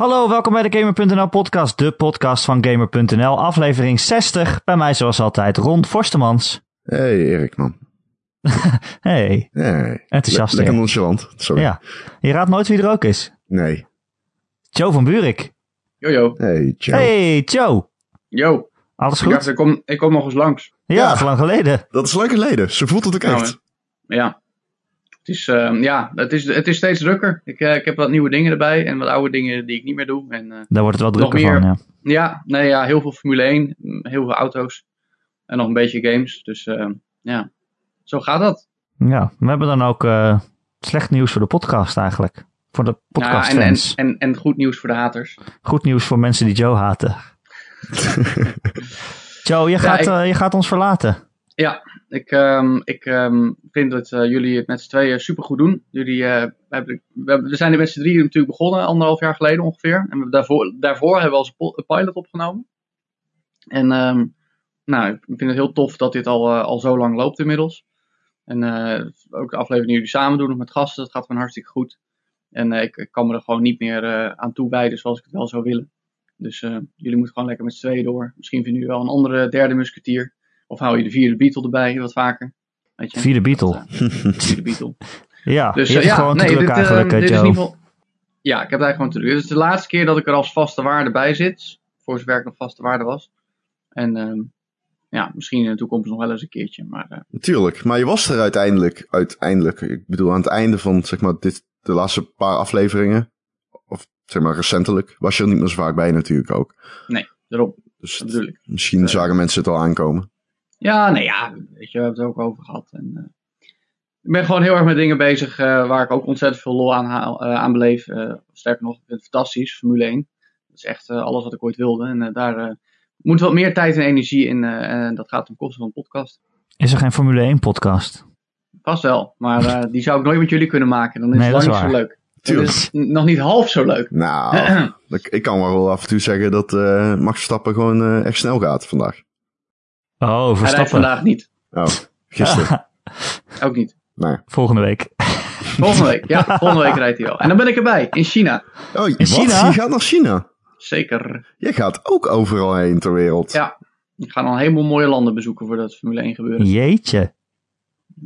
Hallo, welkom bij de Gamer.nl podcast, de podcast van Gamer.nl, aflevering 60. Bij mij zoals altijd Ron Forstemans. Hey Erik, man. Hey, Hey. enthousiast. Le- Lekker nonchalant. Sorry. Ja, je raadt nooit wie er ook is. Nee. Joe van Buurik. Jojo. Hey, ciao. Hey, Joe. Yo. Alles Ik dacht, goed? ik kom, ik kom nog eens langs. Ja, Ja. dat is lang geleden. Dat is lang geleden. Ze voelt het ook Nou, echt. Ja. Is, ehm, ja, het is, het is steeds drukker. Ik, eh, ik heb wat nieuwe dingen erbij en wat oude dingen die ik niet meer doe. En, eh, Daar wordt het wel drukker meer. van, ja. ja, nee, ja, heel veel Formule 1, mm, heel veel auto's en nog een beetje games. Dus ehm, ja, zo gaat dat. Ja, we hebben dan ook eh, slecht nieuws voor de podcast eigenlijk. Voor de Ja, en, en, podcastfans. en, en goed nieuws voor de haters. Goed nieuws voor mensen die Joe haten. Joe, je gaat, ik- je gaat ons verlaten. Ja, ik, ehm, ik ehm, vind dat eh, jullie het met z'n tweeën supergoed doen. Jullie, eh, we, zijn er met z'n drieën natuurlijk begonnen, anderhalf jaar geleden ongeveer. En we daarvoor, daarvoor hebben we als pilot opgenomen. En ehm, nou, ik vind het heel tof dat dit al, eh, al zo lang loopt inmiddels. En ook de aflevering die jullie samen doen, met gasten, dat gaat gewoon hartstikke goed. En ik, ik kan me er gewoon niet meer aan toewijden zoals ik het wel zou willen. Dus jullie moeten gewoon lekker met z'n tweeën door. Misschien vinden jullie wel een andere derde musketier. Of hou je de vierde Beatle erbij wat vaker? Weet je? Vierde Beatle. Dat, eh, vierde Beatle. Ja, Dus je eh, ja, gewoon te nee, druk dit, eigenlijk, eh, dit is in Joe. ieder geval. Ja, ik heb het eigenlijk gewoon te druk. Dit is de laatste keer dat ik er als vaste waarde bij zit. Voor zover ik nog vaste waarde was. En ehm, ja, misschien in de toekomst nog wel eens een keertje. Maar eh, Natuurlijk. Maar je was er uiteindelijk, uiteindelijk. Ik bedoel, aan het einde van, zeg maar, dit, de laatste paar afleveringen. Of, zeg maar, recentelijk. Was je er niet meer zo vaak bij natuurlijk ook. daarom, Dus misschien zagen mensen het al aankomen. Ja, nee, ja, weet je, we hebben het er ook over gehad. En, eh, ik ben gewoon heel erg met dingen bezig eh, waar ik ook ontzettend veel lol aan, haal- eh, aan beleef. Eh, sterker nog, ik vind het fantastisch, Formule 1. Dat is echt alles wat ik ooit wilde. En daar eh, moet wat meer tijd en energie in. eh, en dat gaat ten koste van een podcast. Is er geen Formule 1 podcast? Vast wel, maar eh, die zou ik nooit met jullie kunnen maken. Dan is Nee, het lang niet zo leuk. Dat Tuurlijk. is nog niet half zo leuk. Nou, ik, kan wel af en toe zeggen dat eh, Max Verstappen gewoon eh, echt snel gaat vandaag. Oh, Hij rijdt Verstappen. vandaag niet. Oh, gisteren. Ook niet. nee. Volgende week. Volgende week. Ja, volgende week rijdt hij wel. En dan ben ik erbij, in China. Oh, In wat? China? Je gaat naar China? Zeker. Je gaat ook overal heen ter wereld. Ja. Ik ga een heleboel mooie landen bezoeken voordat Formule 1 gebeuren. Jeetje.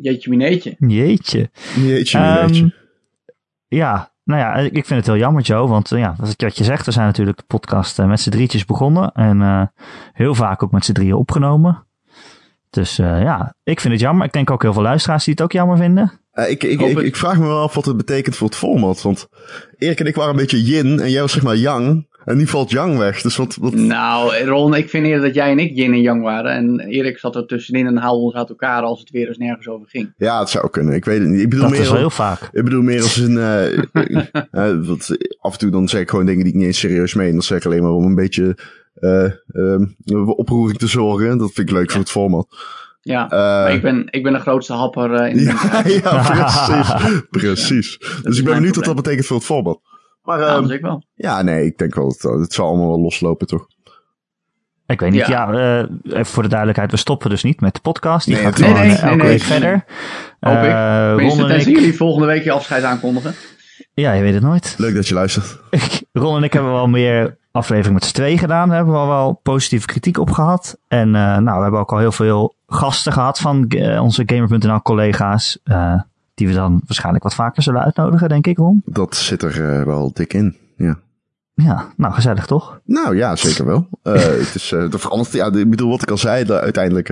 Jeetje mineetje. Jeetje. Jeetje, Ehm, jeetje. ja, nou ja, ik vind het heel jammer, Joe. Want eh, ja, wat wat je zegt, we zijn natuurlijk de podcast eh, met z'n drietjes begonnen. En eh, heel vaak ook met z'n drieën opgenomen. Dus eh, ja, ik vind het jammer. Ik denk ook heel veel luisteraars die het ook jammer vinden. Eh, ik, ik, ik, ik vraag me wel af wat het betekent voor het format. Want Erik en ik waren een beetje yin en jij was zeg maar yang. En nu valt yang weg. Dus wat... wat... Nou, Ron, ik vind eerder dat jij en ik yin en yang waren. En Erik zat er tussenin en haalde ons uit elkaar als het weer eens nergens over ging. Ja, het zou kunnen. Ik weet het niet. Ik bedoel Dat meer... is wel heel vaak. Ik bedoel meer als een... eh, eh, wat, af en toe dan zeg ik gewoon dingen die ik niet eens serieus meen. Dan zeg ik alleen maar om een beetje eh ehm, oproering te zorgen. Dat vind ik leuk voor het format. Ja, Eh, maar ik ben, ik ben de grootste happer in de ja, ja, precies. precies. Dus ik ben benieuwd wat dat betekent voor het format. Maar Ja, ehm, dat is ik wel. ja, nee, ik denk wel dat het zal allemaal wel loslopen, toch? Ik weet niet, ja, Ja. eh, even voor de duidelijkheid, we stoppen dus niet met de podcast. Die Nee, gaat gewoon niet. eh, elke Nee, nee, week nee, verder. Hoop ik. Eh, Ron en ik, jullie volgende week je afscheid aankondigen. ja, je weet het nooit. Leuk dat je luistert. Ron en ik hebben wel meer afleveringen met z'n tweeën gedaan. Daar hebben we wel positieve kritiek op gehad. En eh, nou, we hebben ook al heel veel gasten gehad van eh, onze Gamer.nl collega's. Die we dan waarschijnlijk wat vaker zullen uitnodigen, denk ik, Ron. Dat zit er eh, wel dik in. Ja. Ja, nou, gezellig toch? Nou ja, zeker wel. Eh het is, verandert. Ja, ik bedoel, wat ik al zei, de, uiteindelijk,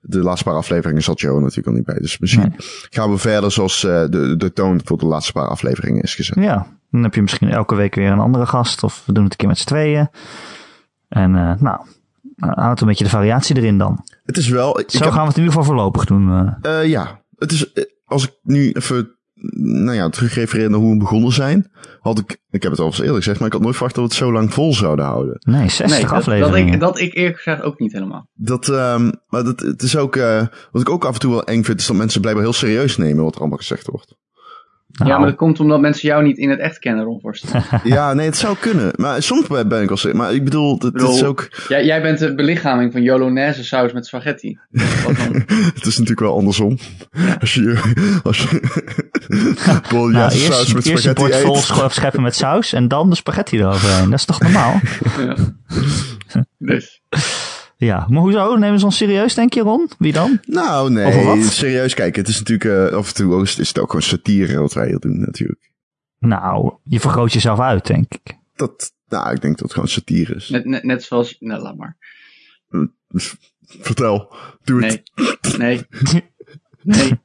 de laatste paar afleveringen zat Joe natuurlijk al niet bij. Dus misschien Nee. gaan we verder zoals de, de toon voor de laatste paar afleveringen is gezet. Ja, dan heb je misschien elke week weer een andere gast. Of we doen het een keer met z'n tweeën. En nou, houdt een beetje de variatie erin dan. Het is wel, ik Zo gaan we het in ieder geval voorlopig doen. ja, het is, als ik nu even, nou ja, terugrefereer naar hoe we begonnen zijn, had ik, ik heb het al eens eerlijk gezegd, maar ik had nooit verwacht dat we het zo lang vol zouden houden. nee, 60 Nee, dat, dat, afleveringen. ik, dat ik eerlijk gezegd ook niet helemaal. Dat, ehm maar dat, het is ook, eh wat ik ook af en toe wel eng vind, is dat mensen blijkbaar heel serieus nemen wat er allemaal gezegd wordt. Nou, Ja, maar dat komt omdat mensen jou niet in het echt kennen, Ron. Ja, nee, het zou kunnen. Maar soms ben ik wel Maar ik bedoel, het, het is ook... jij, jij bent de belichaming van Yolonaise saus met spaghetti. Wat dan? Het is natuurlijk wel andersom. Als je... Als je nou, eerst, saus met eerst een spaghetti bord vol scheppen met saus en dan de spaghetti eroverheen. Dat is toch normaal? Ja. Dus. Ja, maar hoezo? Nemen ze ons serieus, denk je, Ron? Wie dan? Nou, nee, serieus. Kijk, het is natuurlijk... eh, af en toe is is het ook gewoon satire wat wij hier doen, natuurlijk. Nou, je vergroot jezelf uit, denk ik. Dat... Nou, ik denk dat het gewoon satire is. Net, net, net zoals. Nou, laat maar. Dus, vertel. Doe het. Nee. Nee. Nee.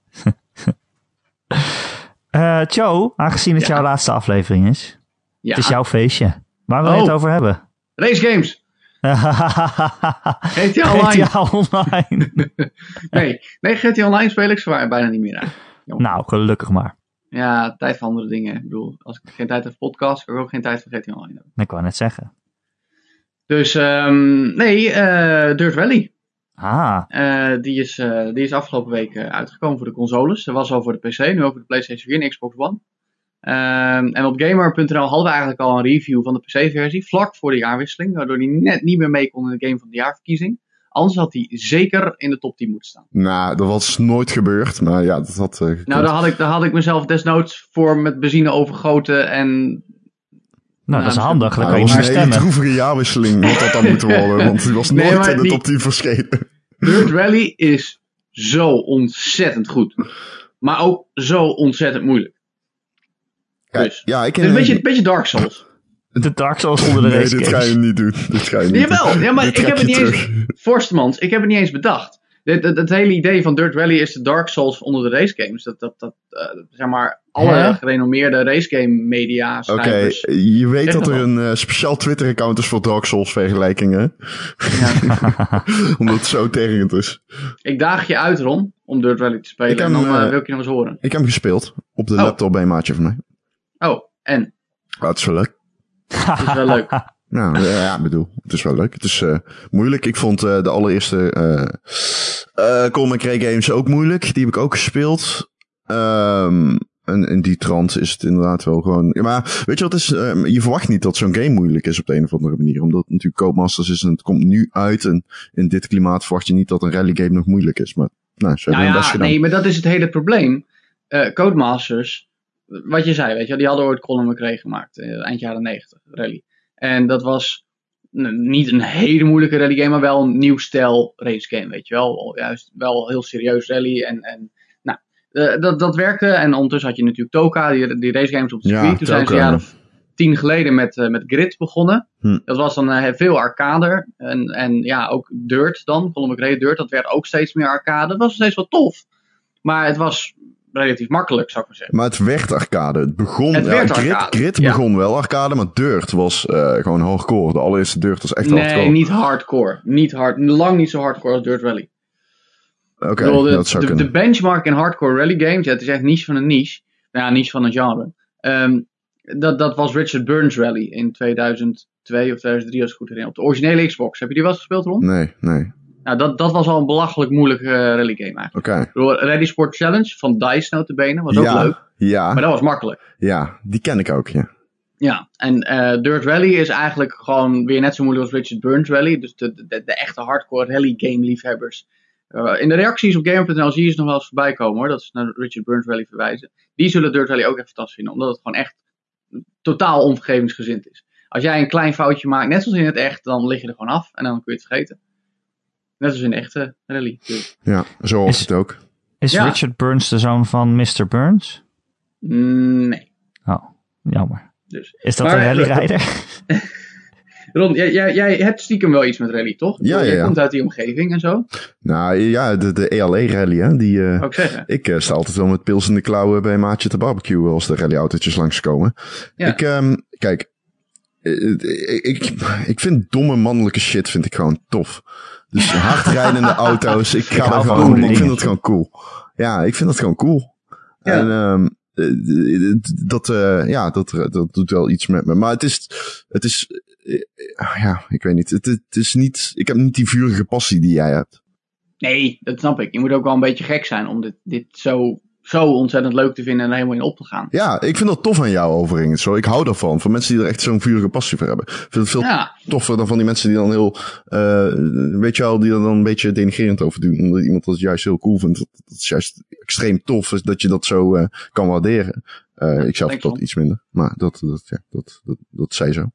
Eh Joe, aangezien het Ja. jouw laatste aflevering is, Ja. het is jouw feestje. Waar wil je Oh. het over hebben? Race games. GTA Online. GTA Online. Nee. Nee, GTA Online speel ik zwaar bijna niet meer aan. nou, gelukkig maar. Ja, tijd voor andere dingen. Ik bedoel, als ik geen tijd heb voor podcast, heb ik ook geen tijd voor GTA Online. Ik wou net zeggen. Dus, ehm, nee, eh Dirt Rally. Ah, Eh, die, is, eh, die is afgelopen week uitgekomen voor de consoles. Dat was al voor de PC, nu ook voor de PlayStation 4 en Xbox One. Ehm, en op gamer.nl hadden we eigenlijk al een review van de PC-versie, vlak voor de jaarwisseling, waardoor die net niet meer mee kon in de game van de jaarverkiezing. Anders had hij zeker in de top 10 moeten staan. Nou, dat was nooit gebeurd. Maar ja, dat had... eh. Nou, daar had, ik, daar had ik mezelf desnoods voor met benzine overgoten en... nou, dat is dus- handig. Dan Nou, kan je dat niet een droevige jaarwisseling had dat dan moeten worden. Want die was Nee, nooit in de top 10 verschenen. Dirt Rally is zo ontzettend goed. Maar ook zo ontzettend moeilijk. Ja, Dus. ja, ik Het is een beetje, een beetje Dark Souls. De Dark Souls onder de Nee, race dit ga je games. niet doen. Dit ga je niet Jawel, doen. ja, maar Dit ik heb het niet eens... terug. Forstemans, ik heb het niet eens bedacht. Het, het, het hele idee van Dirt Rally is de Dark Souls onder de race games. Dat, dat, dat eh, zeg maar, alle gerenommeerde racegame media Oké, je weet dat er een eh, speciaal Twitter-account is voor Dark Souls vergelijkingen. Ja. Omdat het zo tergend is. Ik daag je uit, Ron, om Dirt Rally te spelen. Ik heb en dan eh, wil ik je nog eens horen. Ik heb hem gespeeld. Op de Oh. laptop bij een maatje van mij. Oh, en? Ah, het is wel leuk. Het is wel leuk. Nou, ja, ik bedoel, het is wel leuk. Het is eh, moeilijk. Ik vond eh, de allereerste eh eh Colin McRae games ook moeilijk. Die heb ik ook gespeeld. Ehm en in die trant is het inderdaad wel gewoon... Ja, maar weet je wat is? Ehm, je verwacht niet dat zo'n game moeilijk is op de een of andere manier. Omdat het natuurlijk Codemasters is en het komt nu uit. En in dit klimaat verwacht je niet dat een rally game nog moeilijk is. Maar nou, ze hebben Nou hun best ja, gedaan. nee, maar dat is het hele probleem. Codemasters, wat je zei, weet je, die hadden ooit Colin McRae gemaakt, eh, eind jaren 90, rally. En dat was niet een hele moeilijke rally game, maar wel een nieuw stijl race game, weet je wel. Juist wel heel serieus rally en, en nou, eh, dat, dat werkte. En ondertussen had je natuurlijk Toka, die, die race games op Ja, circuit. Toen zijn ze of tien geleden met, eh, met Grid begonnen. Hm. Dat was dan veel arcade. En, en ja, ook Dirt dan, Colin McRae Dirt, dat werd ook steeds meer arcade. Dat was steeds wel tof. Maar het was relatief makkelijk, zou ik maar zeggen. Maar het werd arcade. Het begon... Het ja, werd Grid, arcade, Grid ja. begon wel arcade, maar Dirt was eh, gewoon hardcore. De allereerste Dirt was echt Nee, hardcore. niet hardcore. Niet hard, lang niet zo hardcore als Dirt Rally. Oké, dat zou de, kunnen. de benchmark in hardcore rally games, ja, het is echt niche van een niche. Nou ja, niche van een genre. Ehm, dat, dat was Richard Burns Rally in 2002 of 2003 als ik goed herinner. Op de originele Xbox. Heb je die wel eens gespeeld, Ron? Nee, nee. Nou, dat, dat was al een belachelijk moeilijke eh, rally game eigenlijk. Oké. Ready Sport Challenge van DICE notabene, was ook Ja, leuk. ja, Maar dat was makkelijk. ja, die ken ik ook, ja. Ja, en eh, Dirt Rally is eigenlijk gewoon weer net zo moeilijk als Richard Burns Rally. Dus de, de, de echte hardcore rally game liefhebbers. Eh, in de reacties op Gamer.nl zie je ze nog wel eens voorbij komen hoor. Dat ze naar Richard Burns Rally verwijzen. Die zullen Dirt Rally ook echt fantastisch vinden. Omdat het gewoon echt totaal onvergevingsgezind is. Als jij een klein foutje maakt, net zoals in het echt, dan lig je er gewoon af. En dan kun je het vergeten. Net als in de echte rally. Dus, Ja, zo was Is- het ook. Is Ja. Richard Burns de zoon van Mr. Burns? mm, nee. Oh, jammer. Dus. Is dat Maar- een rallyrijder? Ron, jij, jij, jij hebt stiekem wel iets met rally, toch? Ja, ja, Jij ja. komt uit die omgeving en zo. Nou ja, de, de ELE-rally, hè, die... eh, ik eh, sta altijd wel met pils in de klauwen bij een maatje te barbecue als de rallyautootjes langskomen. Ja. Ik, ehm, kijk, eh, ik, ik, ik vind domme mannelijke shit vind ik gewoon tof. Dus hardrijdende auto's, ik ga hou er gewoon, ik vind dat gewoon cool. Ja, ik vind dat gewoon cool. Ja. En ehm, eh, dat, eh, ja, dat, dat doet wel iets met me. Maar het is, het is, eh, ja, ik weet niet. Het, het is niet, ik heb niet die vurige passie die jij hebt. Nee, dat snap ik. Je moet ook wel een beetje gek zijn om dit, dit zo zo ontzettend leuk te vinden en er helemaal in op te gaan. Ja, ik vind dat tof aan jou overigens. Zo. Ik hou daarvan. Van mensen die er echt zo'n vurige passie voor hebben. Ik vind het veel Ja, toffer dan van die mensen die dan heel, eh weet je wel, die er dan een beetje denigerend over doen. Omdat iemand dat juist heel cool vindt. Dat, dat is juist extreem tof, is dat je dat zo eh, kan waarderen. Eh ik zelf man. iets minder. Maar dat, dat, ja, dat, dat, dat zij zo.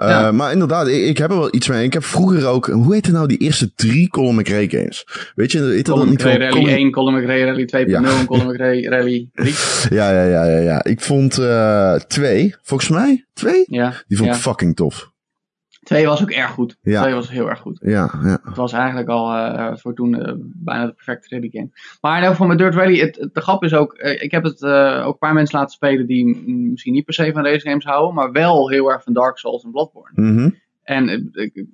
Eh, Ja. Maar inderdaad, ik, ik heb er wel iets mee. Ik heb vroeger ook, hoe heette nou die eerste drie Colin McRae games? Weet je, heette dat Colin niet Rally Colin- 1, Colin McRae Rally 2.0 Ja. en Colin McRae Rally 3. Ja, ja, ja, ja, ja. Ik vond eh twee, volgens mij, twee? Ja, Die vond ik fucking tof. 2 was ook erg goed. Ja. 2 was heel erg goed. Ja, ja. Het was eigenlijk al eh, voor toen eh, bijna de perfecte rally game. Maar in geval met Dirt Rally, het, het- de grap is ook, eh, ik heb het ook een paar mensen laten spelen die misschien niet per se van race games houden, maar wel heel erg van Dark Souls en Bloodborne. Mhm. En ik, ik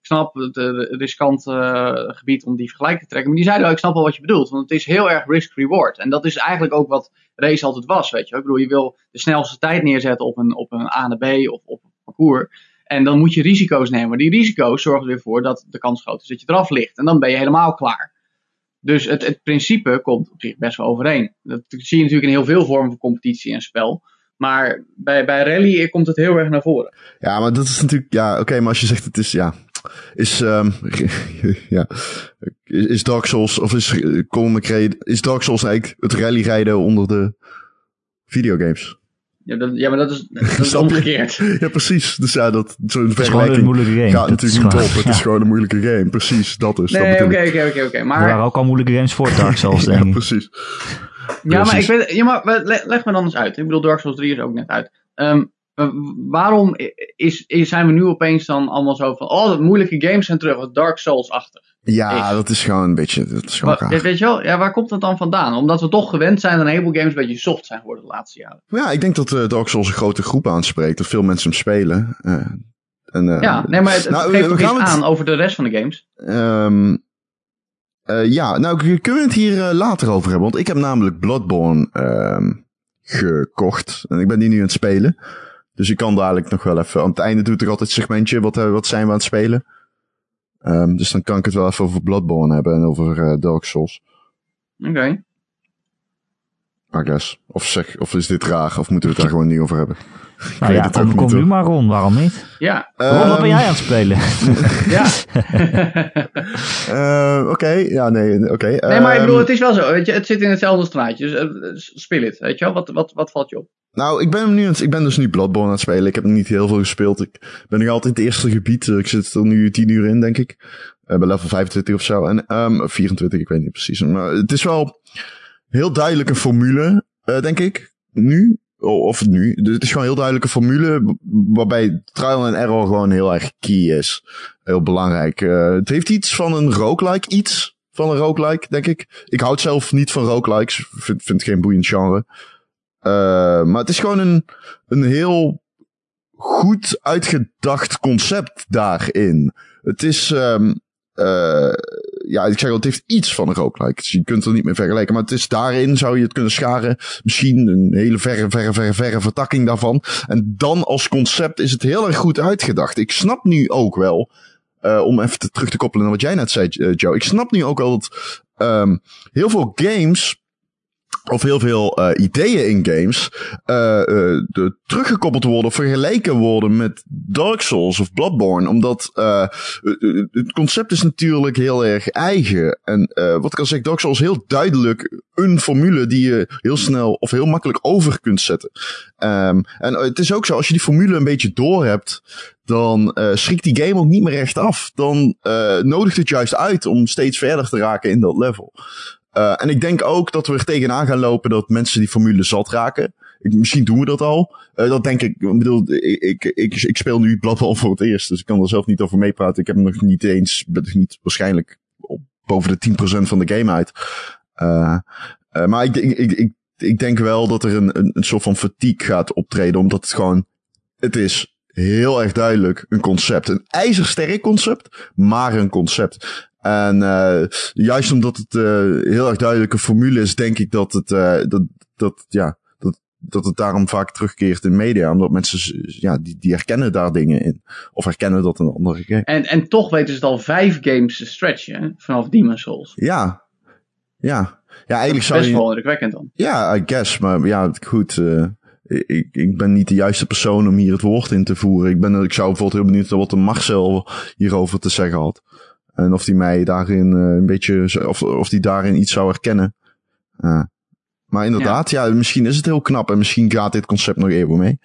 snap het riskant gebied om die vergelijking te trekken, maar die zeiden wel, ik snap wel wat je bedoelt, want het is heel erg risk-reward. En dat is eigenlijk ook wat race altijd was, weet je. Ik bedoel, je wil de snelste tijd neerzetten op een, op een A naar B of op een parcours. En dan moet je risico's nemen. Maar die risico's zorgen er weer voor dat de kans groot is dat je eraf ligt. En dan ben je helemaal klaar. Dus het, het principe komt op zich best wel overeen. Dat zie je natuurlijk in heel veel vormen van competitie en spel. Maar bij, bij rally komt het heel erg naar voren. Ja, maar dat is natuurlijk, ja, oké, maar als je zegt het is, ja, is, ehm ja, is, Dark Souls, of is eh, is Dark Souls eigenlijk het rallyrijden onder de videogames? Ja, dat, ja maar dat is, dat is omgekeerd. Ja, precies. Dus ja, dat, zo'n Het is gewoon een vergelijking moeilijke game. gaat natuurlijk niet op. Het is ja. gewoon een moeilijke game. Precies, dat is. dat Nee, oké, oké, oké, oké. Er Maar waren ook al moeilijke games voor Dark Souls, Ja, denk ik. precies. Ja, maar ik weet, ja, maar le- leg me dan eens uit. Ik bedoel, Dark Souls 3 is ook net uit. Ehm, w- waarom is, is, zijn we nu opeens dan allemaal zo van, oh, de moeilijke games zijn terug, wat Dark Souls-achtig? Ja, dat is gewoon een beetje, dat is gewoon raar. Weet je wel, ja, waar komt dat dan vandaan? Omdat we toch gewend zijn dat een heleboel games een beetje soft zijn geworden de laatste jaren. Ja, ik denk dat eh, Dark Souls een grote groep aanspreekt. Dat veel mensen hem spelen. Eh, en, eh, ja, nee, maar het, het nou, geeft iets het- aan over de rest van de games. Ehm, eh, ja, nou kunnen we het hier later over hebben. Want ik heb namelijk Bloodborne ehm, gekocht. En ik ben die nu aan het spelen. Dus ik kan dadelijk nog wel even... Aan het einde doe ik toch altijd een segmentje. Wat, wat zijn we aan het spelen? Ehm, dus dan kan ik het wel even over Bloodborne hebben. En over eh, Dark Souls. Oké. I guess. Of, zeg, of is dit raar? Of moeten we het daar gewoon niet over hebben? Ik Nou ja, kom, kom nu maar rond, waarom niet? Ja, Ron, wat ben Ehm, jij aan het spelen? ja. eh, Oké, ja, nee, oké. nee, maar ik bedoel, Ehm, het is wel zo. Weet je, het zit in hetzelfde straatje. Dus eh, speel het, weet je wel. Wat, wat, wat valt je op? Nou, ik ben, nu, ik ben dus nu Bloodborne aan het spelen. Ik heb nog niet heel veel gespeeld. Ik ben nog altijd in het eerste gebied. Ik zit er nu 10 uur in, denk ik. Eh, bij level 25 of zo. En, ehm 24, ik weet niet precies. Maar het is wel heel duidelijk een formule, eh, denk ik. Nu. Of nu. Dus Het is gewoon een heel duidelijke formule. Waarbij trial and error gewoon heel erg key is. Heel belangrijk. Eh, het heeft iets van een roguelike. Iets van een roguelike, denk ik. Ik houd zelf niet van roguelikes. Vind, vind geen boeiend genre. Eh, maar het is gewoon een, een heel goed uitgedacht concept daarin. Het is, ehm eh, ja, ik zeg al, het heeft iets van een roguelike. Dus je kunt er niet mee vergelijken. Maar het is daarin, zou je het kunnen scharen. Misschien een hele verre, verre, verre, verre vertakking daarvan. En dan als concept is het heel erg goed uitgedacht. Ik snap nu ook wel, eh, om even te, terug te koppelen naar wat jij net zei, eh, Joe. Ik snap nu ook wel dat ehm, heel veel games of heel veel eh, ideeën in games eh, eh, de, teruggekoppeld worden of vergeleken worden met Dark Souls of Bloodborne. Omdat het concept is natuurlijk heel erg eigen. En wat ik al zeg, Dark Souls heel duidelijk een formule die je heel snel of heel makkelijk over kunt zetten. Ehm, en het is ook zo, als je die formule een beetje door hebt, dan eh schrikt die game ook niet meer echt af. Dan eh nodigt het juist uit om steeds verder te raken in dat level. Uh, en ik denk ook dat we er tegenaan gaan lopen dat mensen die formule zat raken. Ik, misschien doen we dat al. Uh, dat denk ik. Ik bedoel, ik, ik, ik, speel nu Bloodborne voor het eerst. Dus ik kan er zelf niet over meepraten. Ik heb nog niet eens, ben nog niet waarschijnlijk boven de 10% van de game uit. Uh, uh, maar ik, ik, ik, ik denk wel dat er een, een, soort van fatigue gaat optreden. Omdat het gewoon, het is heel erg duidelijk een concept. Een ijzersterk concept, maar een concept. En uh, juist omdat het uh, heel erg duidelijke formule is, denk ik dat het, uh, dat, dat, ja, dat, dat het daarom vaak terugkeert in media. Omdat mensen, ja, die, die herkennen daar dingen in. Of herkennen dat een andere game. En, en toch weten ze het al vijf games te stretchen, vanaf Demon's Souls. Ja. Ja. Ja, eigenlijk is zou best je... wel indrukwekkend dan. Ja, I guess. Maar ja, goed. eh, ik, ik ben niet de juiste persoon om hier het woord in te voeren. Ik, ben, ik zou bijvoorbeeld heel benieuwd zijn wat de Marcel hierover te zeggen had. En of die mij daarin eh, een beetje... Of, of die daarin iets zou herkennen. Maar inderdaad, ja. misschien is het heel knap. En misschien gaat dit concept nog eeuwen mee.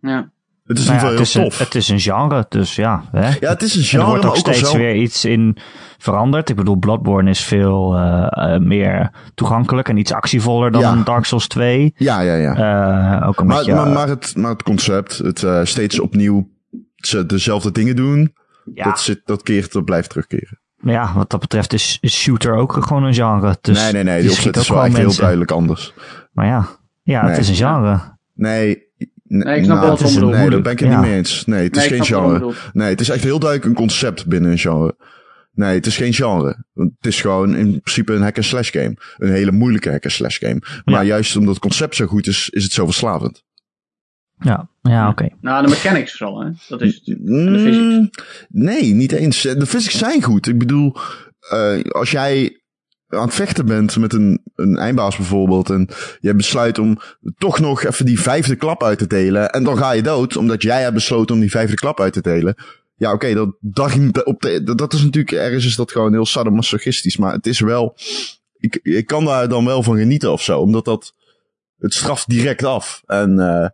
Ja. Het is Nou ja, ieder het, is heel een, tof. het is een genre, dus ja. Hè? ja, het is een En er genre, wordt maar ook steeds zo... weer iets in veranderd. Ik bedoel, Bloodborne is veel eh, eh, meer toegankelijk en iets actievoller dan Ja. Dark Souls 2. Ja, ja, ja. Eh, ook een Maar, beetje... maar, maar, het, maar het concept, het steeds opnieuw ze dezelfde dingen doen, ja, dat, zit, dat keert, dat blijft terugkeren. ja, wat dat betreft is, is shooter ook gewoon een genre. Dus nee, nee, nee, die opzet is wel echt heel duidelijk anders. Maar ja, ja het Nee. is een genre. Nee, Nee, ik snap wel wat bedoelt. Nee, daar ben ik het Ja. niet mee eens. Nee, het is Nee, geen genre. Nee, het is echt heel duidelijk een concept binnen een genre. Nee, het is geen genre. Het is gewoon in principe een hack-and-slash game. Een hele moeilijke hack-and-slash game. Maar juist omdat het concept zo goed is, is het zo verslavend. Ja, ja oké. Nou, de mechanics vooral, hè. Dat is het. En de physics. Mm, nee, niet eens. De physics zijn goed. Ik bedoel, eh, als jij aan het vechten bent met een, een eindbaas bijvoorbeeld. En je besluit om toch nog even die vijfde klap uit te delen. En dan ga je dood, omdat jij hebt besloten om die vijfde klap uit te delen. Ja, oké, dat, dat, op de, dat, is natuurlijk ergens is dat gewoon heel sadomasochistisch. Maar het is wel. Ik, ik kan daar dan wel van genieten of zo. Omdat dat. Het straft direct af. En eh,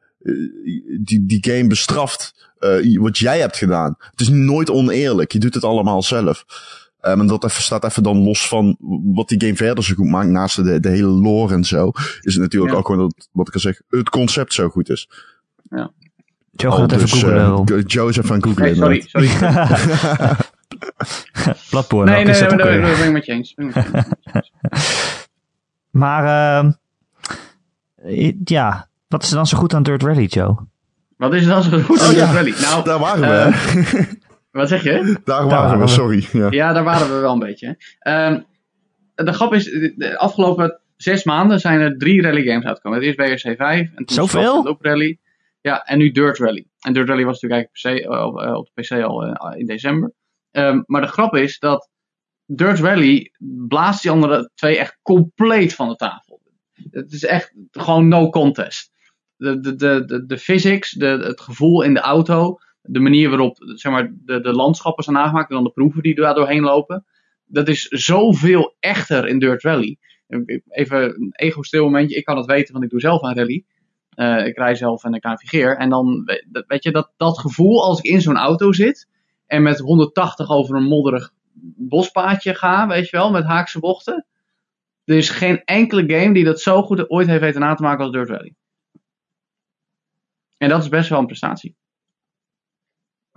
die, die game bestraft eh, wat jij hebt gedaan. Het is nooit oneerlijk. Je doet het allemaal zelf. Um, en dat even, staat even dan los van wat die game verder zo goed maakt. Naast de, de hele lore en zo. Is het natuurlijk Ja. ook gewoon dat, wat ik al zeg, het concept zo goed is. Joe gaat even dus, googlen. eh. Joe is even aan het googlen. Nee, sorry, sorry. Nee, welke nee, is nee, nee, ben ik met je eens. Ben ik met je eens. Maar ehm, eh, ja, wat is er dan zo goed aan Dirt Rally, Joe? Wat is er dan zo goed aan Oh, ja. Dirt Rally? Nou, Daar waren we. eh, hè? wat zeg je? Daar waren waren we, we. sorry. Ja. Ja, daar waren we wel een beetje. Ehm, de grap is, de afgelopen zes maanden zijn er drie rally games uitgekomen. Eerst WRC 5 en toen Zoveel? Loop Rally. Ja, en nu Dirt Rally. En Dirt Rally was natuurlijk eigenlijk eh, op, eh, op de PC al eh, in december. Ehm, maar de grap is dat Dirt Rally blaast die andere twee echt compleet van de tafel. Het is echt gewoon no contest. De, de, de, de, de physics, de, het gevoel in de auto, de manier waarop zeg maar, de, de landschappen zijn aangemaakt en dan de proeven die daar doorheen lopen. Dat is zoveel echter in Dirt Rally. Even een ego-stil momentje. Ik kan het weten, want ik doe zelf aan rally. Eh, ik rij zelf en ik navigeer. En dan, we- weet je, dat, dat gevoel als ik in zo'n auto zit en met 180 over een modderig bospaadje ga, weet je wel, met haakse bochten. Er is geen enkele game die dat zo goed ooit heeft weten na te maken als Dirt Rally. En dat is best wel een prestatie.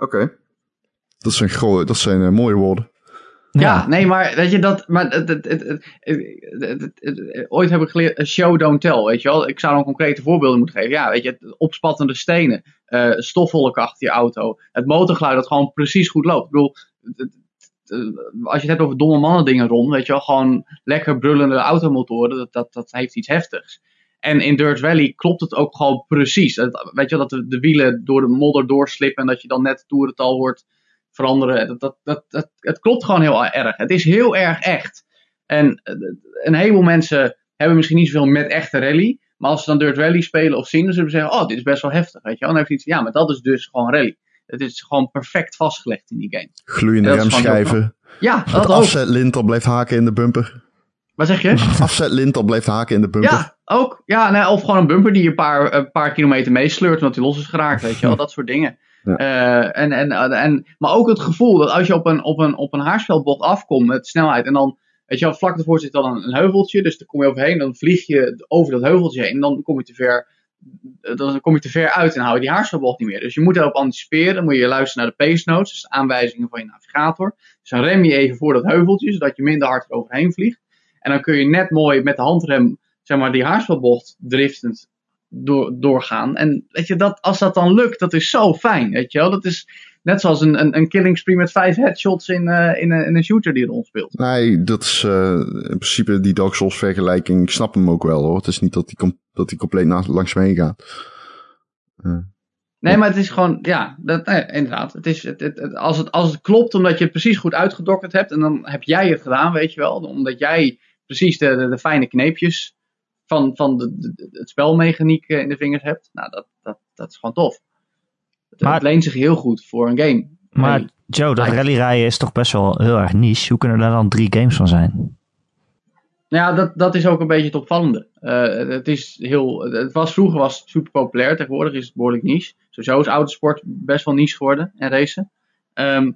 Oké. Dat zijn, dat zijn eh, mooie woorden. Ja, nee, maar weet je dat. Maar het, het, het, het, het- het- het- ooit heb ik geleerd: show don't tell. Weet je wel, ik zou dan concrete voorbeelden moeten geven. Ja, weet je, het opspattende stenen, eh stofwolken achter je auto, het motorgeluid dat gewoon precies goed loopt. Ik bedoel, het- het- het- als je het hebt over domme mannen dingen rond, weet je wel, gewoon lekker brullende automotoren, dat, dat, dat heeft iets heftigs. En in Dirt Valley klopt het ook gewoon precies. Dat, weet je dat de, de wielen door de modder doorslippen en dat je dan net het toerental hoort veranderen. Dat, dat, dat, dat, het klopt gewoon heel erg. Het is heel erg echt. En eh, een heleboel mensen hebben misschien niet zoveel met echte rally. Maar als ze dan Dirt Rally spelen of zien, dan zullen ze zeggen: Oh, dit is best wel heftig. Weet je? Dan heeft iets ja, maar dat is dus gewoon rally. Het is gewoon perfect vastgelegd in die game. Gloeiende Dat remschijven. Ja, dat ook. afzetlint dat blijft haken in de bumper. Wat zeg je? Afzetlint dat blijft haken in de bumper. Ja, ook. Ja, nou, of gewoon een bumper die je een paar, een paar kilometer meesleurt omdat hij los is geraakt, weet je wel. Dat soort dingen. Ja. Eh, en, en, en, maar ook het gevoel dat als je op een, op een, op een afkomt met snelheid en dan, weet je wel, vlak ervoor zit dan een, een heuveltje, dus dan kom je overheen, dan vlieg je over dat heuveltje heen en dan kom je te ver, eh, dan kom je te ver uit en hou je die haarspeldbocht niet meer. Dus je moet erop anticiperen, dan moet je luisteren naar de pace notes, dus de aanwijzingen van je navigator. Dus dan rem je even voor dat heuveltje, zodat je minder hard eroverheen vliegt. En dan kun je net mooi met de handrem, zeg maar, die haarspeldbocht driftend door, doorgaan. En weet je, dat, als dat dan lukt, dat is zo fijn, weet je wel. Dat is net zoals een, een, een killing spree met vijf headshots in, eh, in, een, in een shooter die rond speelt. Nee, dat is eh, in principe die Dark Souls vergelijking. Ik snap hem ook wel hoor. Het is niet dat die, com- dat die compleet langs me heen gaat. Nee, maar het is gewoon, ja, dat, nee, inderdaad. Het is, het, het, het- als, het, als het klopt omdat je het precies goed uitgedokterd hebt, en dan heb jij het gedaan, weet je wel. Omdat jij precies de, de, de fijne kneepjes van, van de, de- het spelmechaniek eh, in de vingers hebt. Nou, dat, dat, dat is gewoon tof. Het, Maar- het leent zich heel goed voor een game. Maar Rally. Joe, dat rallyrijden is toch best wel heel erg niche. Hoe kunnen er dan drie games van zijn? Ja, dat, dat is ook een beetje het opvallende. Eh, het, is heel, het was, vroeger was het super populair, tegenwoordig is het behoorlijk niche. Sowieso is autosport best wel niche geworden en racen. Ehm,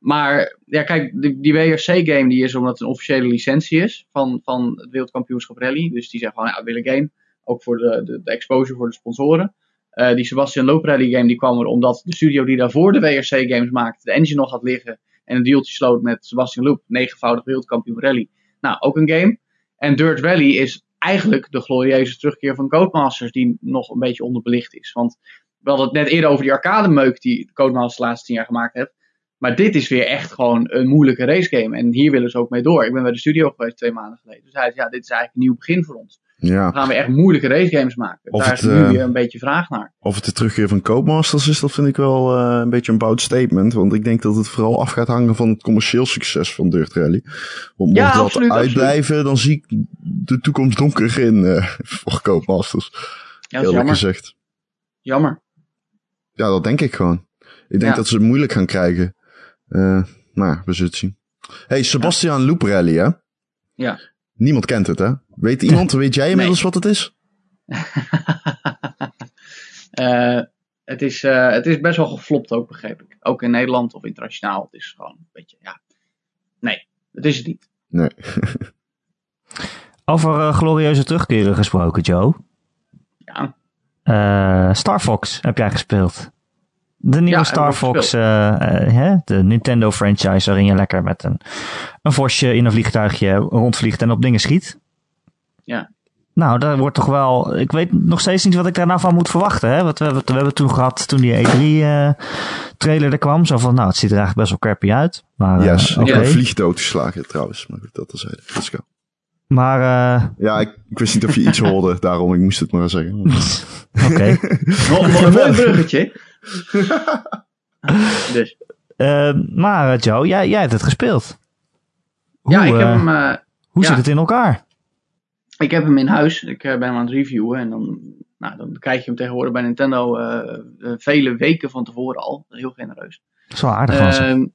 maar ja, kijk, die, WRC-game die is omdat het een officiële licentie is van, van het Wereldkampioenschap Rally. Dus die zeggen gewoon, ja, we willen game. Ook voor de, de, de exposure voor de sponsoren. Eh, die Sebastian Loop Rally game die kwam er omdat de studio die daarvoor de WRC-games maakte, de engine nog had liggen. En een dealtje sloot met Sebastian Loop, negenvoudig wereldkampioen rally. Nou, ook een game. En Dirt Rally is eigenlijk de glorieuze terugkeer van Codemasters, die nog een beetje onderbelicht is. Want we hadden het net eerder over die arcade-meuk die Codemasters de laatste tien jaar gemaakt heeft. Maar dit is weer echt gewoon een moeilijke racegame. En hier willen ze ook mee door. Ik ben bij de studio geweest twee maanden geleden. Dus hij zei, ja, dit is eigenlijk een nieuw begin voor ons. Ja. Dan gaan we echt moeilijke racegames maken. Of Daar het, is nu eh, weer een beetje vraag naar. Of het de terugkeer van Codemasters is, dat vind ik wel eh, een beetje een bout statement. Want ik denk dat het vooral af gaat hangen van het commercieel succes van Dirt Rally. Want Ja, mocht dat absoluut, uitblijven, dan zie ik de toekomst donker in eh, voor Codemasters. Ja, dat is eerlijk jammer. gezegd. Jammer. Ja, dat denk ik gewoon. Ik denk Ja. dat ze het moeilijk gaan krijgen. Eh maar we zullen het zien. Hey, Sebastian Loop Rally, hè? Ja. Niemand kent het, hè? Weet iemand, weet jij inmiddels wat het is? Eh, het, is, eh, het is best wel geflopt ook, begreep ik. Ook in Nederland of internationaal. Het is gewoon een beetje, ja. Nee, dat is het niet. Nee. Over glorieuze terugkeren gesproken, Joe. Ja, Eh, Star Fox heb jij gespeeld. De nieuwe Ja, Star ik Fox, eh, eh, hè? de Nintendo franchise waarin je lekker met een, een vosje in een vliegtuigje rondvliegt en op dingen schiet. Ja. Nou, daar wordt toch wel. Ik weet nog steeds niet wat ik daar nou van moet verwachten. Hè? Want we, hebben- we hebben toen gehad toen die E3-trailer er kwam. Zo van, nou, het ziet er eigenlijk best wel crappy uit. Maar, eh, Yes. oké. Ik heb een vlieg doodgeslagen trouwens. Maar goed, dat terzijde. Let's go. Maar, eh, Ja, ik, ik wist niet of je iets hoorde. Daarom, ik moest het maar zeggen. oké. Nog nog een mooi bruggetje. dus, Eh, maar, eh, Joe, jij, jij hebt het gespeeld. Hoe, ja, ik heb hem... eh, hoe ja. zit het in elkaar? Ik heb hem in huis. Ik ben hem aan het reviewen. En dan, nou, dan krijg je hem tegenwoordig bij Nintendo vele weken van tevoren al. Heel genereus. Dat is wel aardig van ze. Ehm,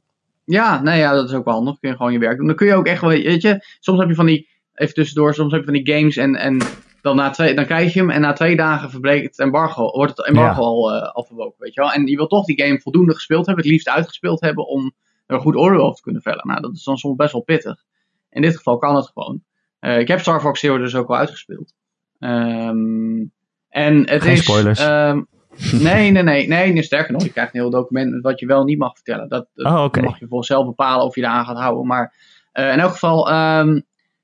ja, nee, ja, dat is ook wel handig. kun je gewoon je werk doen. Dan kun je ook echt wel, weet je, soms heb je van die, even tussendoor, soms heb je van die games en, en dan, na twee, dan krijg je hem en na twee dagen verbreekt het embargo, wordt het embargo Ja. al, al verwoken, weet je wel. En je wil toch die game voldoende gespeeld hebben, het liefst uitgespeeld hebben om er een goed oordeel over te kunnen vellen. Nou, dat is dan soms best wel pittig. In dit geval kan het gewoon. Eh, ik heb Star Fox Zero dus ook wel uitgespeeld. Ehm, en het Geen is... spoilers. ehm, nee, nee, nee, nee, nee. Sterker nog, je krijgt een heel document met wat je wel niet mag vertellen. Dat, dat Oh, mag je voor zelf bepalen of je eraan gaat houden. Maar eh, in elk geval, ehm,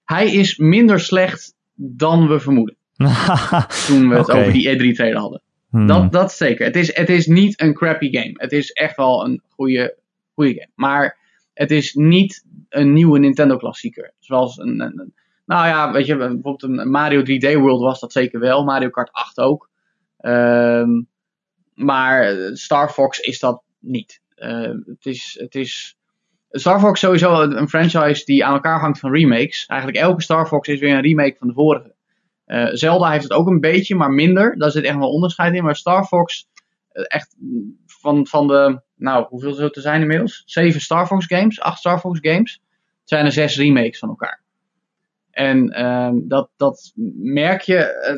hij is minder slecht dan we vermoeden. Toen we het over die E3-trailer hadden. Hmm. Dat, dat zeker. Het is, het is niet een crappy game. Het is echt wel een goede, goede game. Maar het is niet een nieuwe Nintendo-klassieker. Zoals een, een, een- Nou ja, weet je, bijvoorbeeld een Mario 3D World was dat zeker wel. Mario Kart 8 ook. Ehm, maar Star Fox is dat niet. Ehm, het, is, het is. Star Fox sowieso een, franchise die aan elkaar hangt van remakes. Eigenlijk elke Star Fox is weer een remake van de vorige. Eh, Zelda heeft het ook een beetje, maar minder. Daar zit echt wel onderscheid in. Maar Star Fox, eh, echt van, van de, nou, hoeveel zou er zijn inmiddels? Zeven Star Fox games, acht Star Fox games. zijn er zes remakes van elkaar. En ehm, dat, dat merk je, eh,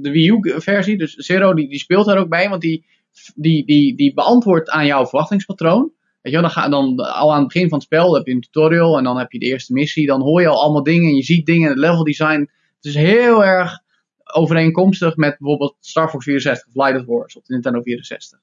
de, Wii U-versie, dus Zero, die, die speelt daar ook bij, want die, die, die, die beantwoordt aan jouw verwachtingspatroon. Weet je wel, dan, ga, dan al aan het begin van het spel heb je een tutorial en dan heb je de eerste missie. Dan hoor je al allemaal dingen en je ziet dingen. Het level design het is heel erg overeenkomstig met bijvoorbeeld Star Fox 64 of Light of Wars op de Nintendo 64.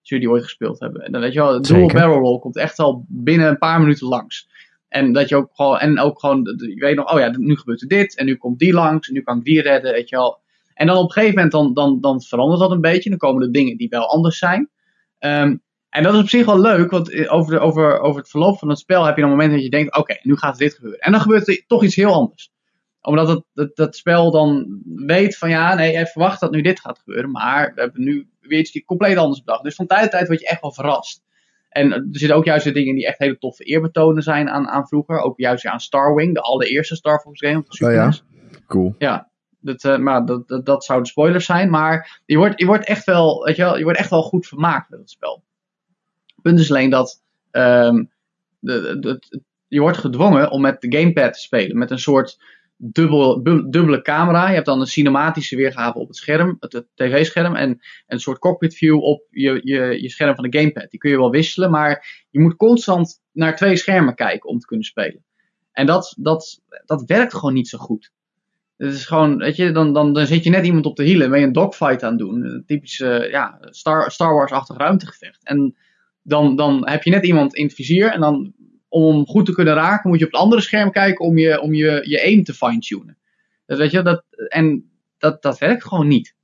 Als jullie die ooit gespeeld hebben. En dan weet je wel, het dual barrel roll komt echt al binnen een paar minuten langs. En dat je ook gewoon, en ook gewoon, je weet nog, oh ja, nu gebeurt er dit, en nu komt die langs, en nu kan ik die redden, weet je wel. En dan op een gegeven moment, dan, dan, dan verandert dat een beetje, dan komen er dingen die wel anders zijn. Ehm, en dat is op zich wel leuk, want over, de, over, over het verloop van het spel heb je dan momenten dat je denkt, oké, nu gaat dit gebeuren. En dan gebeurt er toch iets heel anders. Omdat het, dat, dat spel dan weet van, ja, nee, je verwacht dat nu dit gaat gebeuren, maar we hebben nu weer iets compleet anders bedacht. Dus van tijd tot tijd word je echt wel verrast. En er zitten ook juist de dingen die echt hele toffe eerbetonen zijn aan, aan vroeger. Ook juist aan Starwing, de allereerste Star Fox game Super Oh ja? Cool. Ja, dat, eh, maar dat, dat, dat zouden spoilers zijn. Maar je wordt, je wordt echt wel, weet je wel, je wordt echt wel goed vermaakt met het spel. Punt is alleen dat ehm, de, je wordt gedwongen om met de gamepad te spelen. Met een soort dubbel, dubbele camera. Je hebt dan een cinematische weergave op het scherm, het, tv-scherm. En een soort cockpit view op je, je, je scherm van de gamepad. Die kun je wel wisselen, maar je moet constant naar twee schermen kijken om te kunnen spelen. En dat, dat, dat werkt gewoon niet zo goed. Het is gewoon, weet je, dan, dan, dan zit je net iemand op de hielen, ben je een dogfight aan het doen. Een typische, ja, Star, Star Wars-achtig ruimtegevecht. En dan, dan heb je net iemand in het vizier en dan, om hem goed te kunnen raken, moet je op het andere scherm kijken om je, om je, je aim te fine-tunen. Dat, weet je, dat, en dat, dat werkt gewoon niet.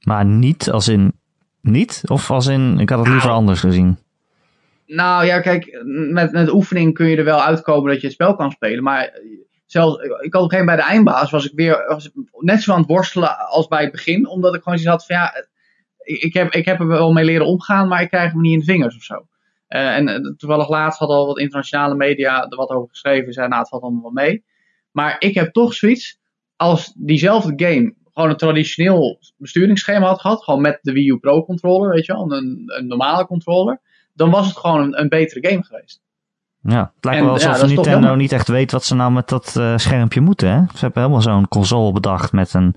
Maar niet als in niet? Of als in, ik had het liever Nou. anders gezien. Nou ja, kijk, met, met oefening kun je er wel uitkomen dat je het spel kan spelen. Maar zelfs, ik had op een gegeven moment bij de eindbaas, was ik weer was net zo aan het worstelen als bij het begin. Omdat ik gewoon zoiets had van ja, ik, heb, ik heb er wel mee leren omgaan, maar ik krijg hem niet in de vingers of zo. Eh, en eh, toevallig laatst hadden al wat internationale media er wat over geschreven. Zeiden, nou, het valt allemaal wel mee. Maar ik heb toch zoiets, als diezelfde game gewoon een traditioneel besturingsschema had gehad, gewoon met de Wii U Pro controller, weet je wel, een, een normale controller, dan was het gewoon een, een betere game geweest. Ja, het lijkt En, wel ja, alsof toch Nintendo niet echt weet wat ze nou met dat eh, schermpje moeten. Hè? Ze hebben helemaal zo'n console bedacht met een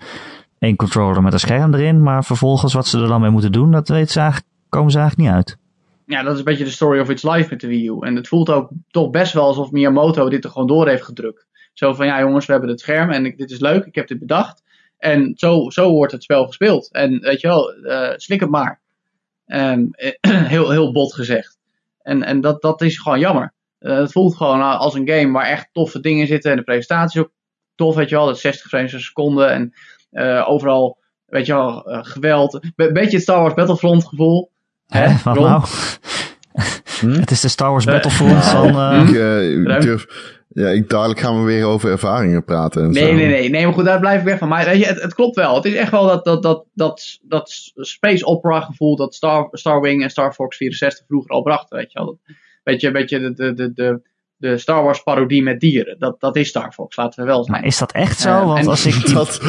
één controller met een scherm erin. Maar vervolgens wat ze er dan mee moeten doen, dat weten ze eigenlijk, komen ze eigenlijk niet uit. Ja, dat is een beetje de story of its life met de Wii U. En het voelt ook toch best wel alsof Miyamoto dit er gewoon door heeft gedrukt. Zo van, ja jongens, we hebben het scherm en dit is leuk, ik heb dit bedacht. En zo, zo wordt het spel gespeeld. En weet je wel, eh, slik het maar. Eh, heel, heel bot gezegd. En, en dat, dat is gewoon jammer. Eh, het voelt gewoon als een game waar echt toffe dingen zitten. En de presentatie is ook tof, weet je wel. Dat 60 frames per seconde. En overal, weet je wel, eh, geweld. Be- beetje het Star Wars Battlefront gevoel. Hè? Wat nou? Hm? Het is de Star Wars Eh, Battlefront van... eh, Ik, eh, durf, ja, ik, dadelijk gaan we weer over ervaringen praten. En Nee, zo. nee, nee, nee, maar goed, daar blijf ik weg van. Maar weet je, het, het klopt wel. Het is echt wel dat, dat, dat, dat, dat space opera gevoel dat Star, Star Wing en Star Fox 64 vroeger al brachten, weet je wel. Weet je, weet je de, de, de, de, de Star Wars parodie met dieren. Dat, dat is Star Fox, laten we wel zijn. maar is dat echt zo? Eh, Want als ik, die, Dat,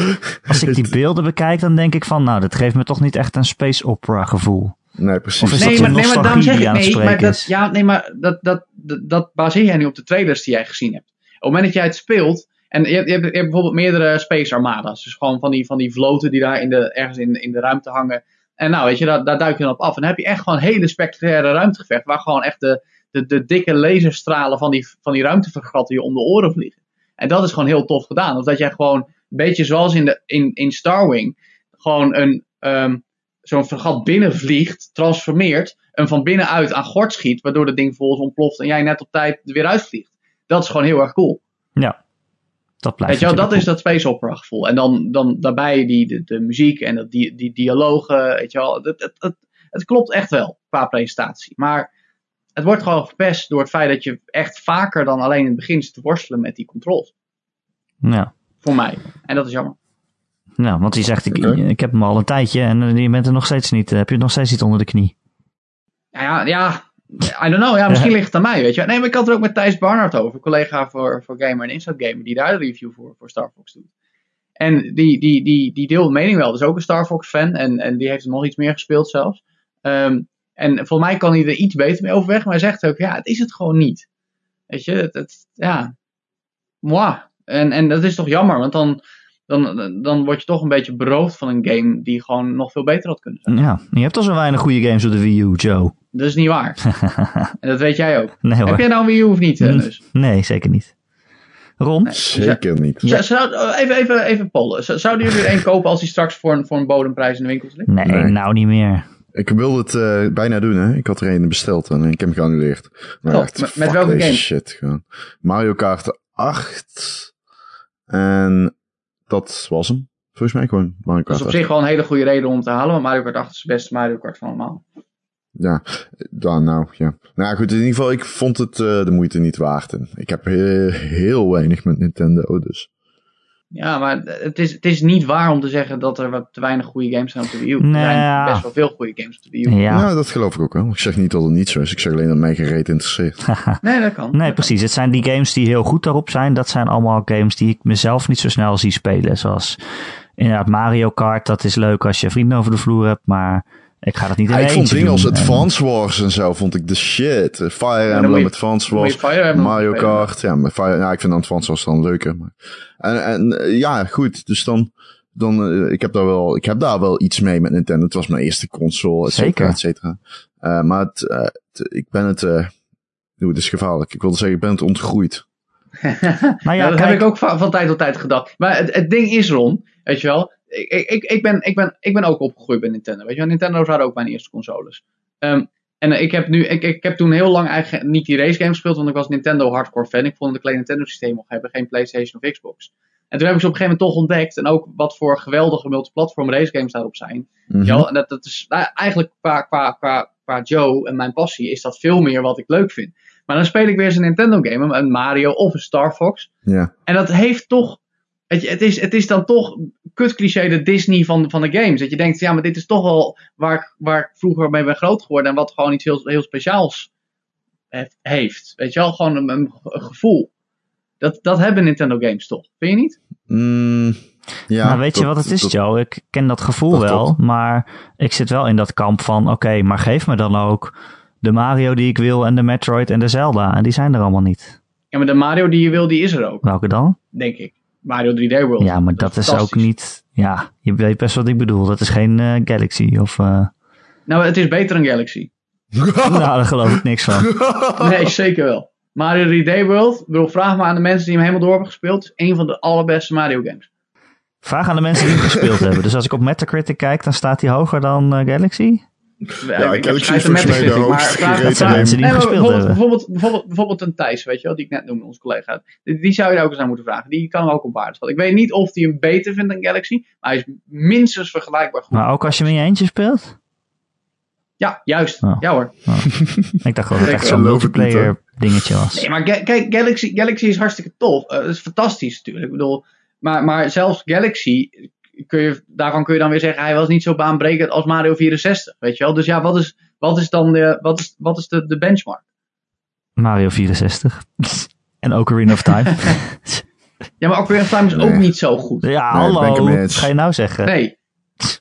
als ik die beelden bekijk, dan denk ik van... Nou, dat geeft me toch niet echt een space opera gevoel. nee, precies. Of is dat nee, maar, nee, maar daarom zeg ik aan het nee, maar dat, ja, nee, maar dat, dat, dat, dat baseer jij nu op de trailers die jij gezien hebt. Op het moment dat jij het speelt, en je hebt, je hebt, je hebt bijvoorbeeld meerdere space armadas, dus gewoon van die, van die vloten die daar in de, ergens in, in de ruimte hangen. En nou, weet je, daar, daar duik je dan op af. En dan heb je echt gewoon hele spectaculaire ruimtegevechten, waar gewoon echt de, de, de dikke laserstralen van die, van die ruimtevergatten je om de oren vliegen. En dat is gewoon heel tof gedaan. Of dat jij gewoon, een beetje zoals in, de, in, in Starwing, gewoon een, ehm, zo'n vergat binnenvliegt, transformeert, en van binnenuit aan gort schiet, waardoor het ding vervolgens ontploft en jij net op tijd er weer uitvliegt. Dat is gewoon heel erg cool. Ja, dat blijft Weet je wel, dat is dat space opera gevoel. En dan, dan daarbij die, de, de muziek en dat, die, die dialogen, weet je wel. Het, het, het, het klopt echt wel qua presentatie. Maar het wordt gewoon verpest door het feit dat je echt vaker dan alleen in het begin zit te worstelen met die controls. Ja. Voor mij. En dat is jammer. ja, want die zegt, ik, ik heb hem al een tijdje en je bent er nog steeds niet. eh, Heb je het nog steeds niet onder de knie? Ja, ja, ja, I don't know. Ja, misschien ligt het aan mij, weet je. Nee, maar ik had het er ook met Thijs Barnard over, collega voor, voor Gamer en Inside Gamer, die daar de review voor, voor Star Fox doet. En die, die, die, die deelt de mening wel. Dat is ook een Star Fox fan en, en die heeft er nog iets meer gespeeld zelfs. Ehm, en voor mij kan hij er iets beter mee overweg, maar hij zegt ook, ja, het is het gewoon niet. Weet je, het, het ja, moi. En, en dat is toch jammer, want dan, dan, dan word je toch een beetje beroofd van een game die gewoon nog veel beter had kunnen zijn. Ja, je hebt al zo weinig goede games op de Wii U, Joe. Dat is niet waar. en dat weet jij ook. Nee Heb jij nou een Wii U of niet, eh, dus? Nee, zeker niet. Ron? Zeker niet. Zou- Zou, oh, even, even, even pollen. Zou- Zouden jullie er een kopen als die straks voor een, voor een bodemprijs in de winkels ligt? Nee, Nee. nou niet meer. Ik wilde het eh, bijna doen, hè. Ik had er een besteld en ik heb hem geannuleerd. Maar echt, Met- welke game? shit gewoon. Mario Kart 8. En dat was hem. Volgens mij gewoon Mario Dat Kart is op 8. zich wel een hele goede reden om te halen, want Mario Kart 8 is de beste Mario Kart van allemaal. Ja, dan nou, ja. Nou goed, in ieder geval, ik vond het eh, de moeite niet waard. En ik heb heel, heel weinig met Nintendo, dus. Ja, maar het is, het is niet waar om te zeggen dat er wat te weinig goede games zijn op de Wii U. Er Nee, zijn ja. best wel veel goede games op de Wii U. Ja. Ja, dat geloof ik ook wel. Ik zeg niet dat het niet zo is. Ik zeg alleen dat mij geen reet interesseert. Nee, dat kan. Nee, precies. Het zijn die games die heel goed daarop zijn. Dat zijn allemaal games die ik mezelf niet zo snel zie spelen. Zoals inderdaad Mario Kart. Dat is leuk als je vrienden over de vloer hebt. Maar ik ga dat niet in Ja, ik vond dingen als. En- Advance Wars en zo vond ik de shit. Fire dan Emblem, Advance Wars, Fire Emblem Mario. Kart. Ja, maar Fire, ja, ik vind Advance Wars dan leuker. Maar. En, en eh, ja, goed. Dus dan, dan eh, ik, heb daar wel, ik heb daar wel iets mee met Nintendo. Het was mijn eerste console, et Zeker. cetera, et cetera. Eh, maar het, eh, het- ik ben het, eh, Oeh, het is gevaarlijk. Ik wilde zeggen, ik ben het ontgroeid. Nou Ja, dat kijk, heb ik ook van, van tijd tot tijd gedacht. Maar het, het ding is, Ron, weet je wel. Ik, ik, ik, ben, ik, ben, ik ben ook opgegroeid bij Nintendo. Weet je wel, Nintendo's waren ook mijn eerste consoles. Ehm, en eh, ik heb, nu, ik, ik heb toen heel lang eigenlijk niet die race games gespeeld, want ik was Nintendo hardcore fan. Ik vond dat ik alleen Nintendo systeem mocht hebben, geen PlayStation of Xbox. En toen heb ik ze op een gegeven moment toch ontdekt. En ook wat voor geweldige multiplatform race games daarop zijn. Mhm. Ja, en dat, dat is nou, eigenlijk qua, qua, qua, qua Joe en mijn passie is dat veel meer wat ik leuk vind. Maar dan speel ik weer eens een Nintendo game, een Mario of een Star Fox. Ja. En dat heeft toch. Weet je, Het is, het is dan toch kut cliché de Disney van, van de games. Dat je denkt, ja, maar dit is toch wel waar, ik- waar ik vroeger mee ben groot geworden. En wat gewoon iets heel, heel speciaals heeft-. Weet je wel, gewoon een, gevoel. Dat, dat hebben Nintendo games toch, vind je niet? Mm, ja nou, weet je wat het is, Joe? Ik ken dat gevoel dat wel. Maar ik zit wel in dat kamp van... Oké, maar geef me dan ook de Mario die ik wil... en de Metroid en de Zelda. En die zijn er allemaal niet. Ja, maar de Mario die je wil, die is er ook, Welke dan? denk ik. Mario 3D World. Ja, maar dat is ook niet... Ja, je weet best wat ik bedoel. Dat is geen eh, Galaxy of... eh, Nou, het is beter dan Galaxy. nou, daar geloof ik niks van. Nee, zeker wel. Mario 3D World, ik bedoel, vraag maar aan de mensen die hem helemaal door hebben gespeeld. is een van de allerbeste Mario games. Vraag aan de mensen die hem gespeeld hebben. Dus als ik op Metacritic kijk, dan staat hij hoger dan eh, Galaxy? Ja, ik heb volgens mij de hoogst vraag- gereden die gespeeld bijvoorbeeld, hebben. bijvoorbeeld, bijvoorbeeld, bijvoorbeeld een Thijs, weet je wel, die ik net noemde, onze collega. Die, die zou je daar ook eens aan moeten vragen. Die kan hem ook op waarde schatten. Ik weet niet of hij hem beter vindt dan Galaxy, maar hij is minstens vergelijkbaar goed. Maar ook als je hem in je eentje speelt? Ja, juist. Oh. Ja hoor. Ik dacht wel dat het echt zo'n multiplayer dingetje was. Nee, maar kijk, Galaxy, Galaxy is hartstikke tof. Het is fantastisch natuurlijk. Ik bedoel, maar, maar zelfs Galaxy, kun je, daarvan kun je dan weer zeggen, hij was niet zo baanbrekend als Mario 64. Weet je wel? Dus ja, wat is, wat is dan de, wat is, wat is de, de benchmark? Mario 64. en Ocarina of Time. Ja, maar Ocarina of Time is ook niet zo goed. ja, Nee, hallo. Wat ga je nou zeggen? Nee.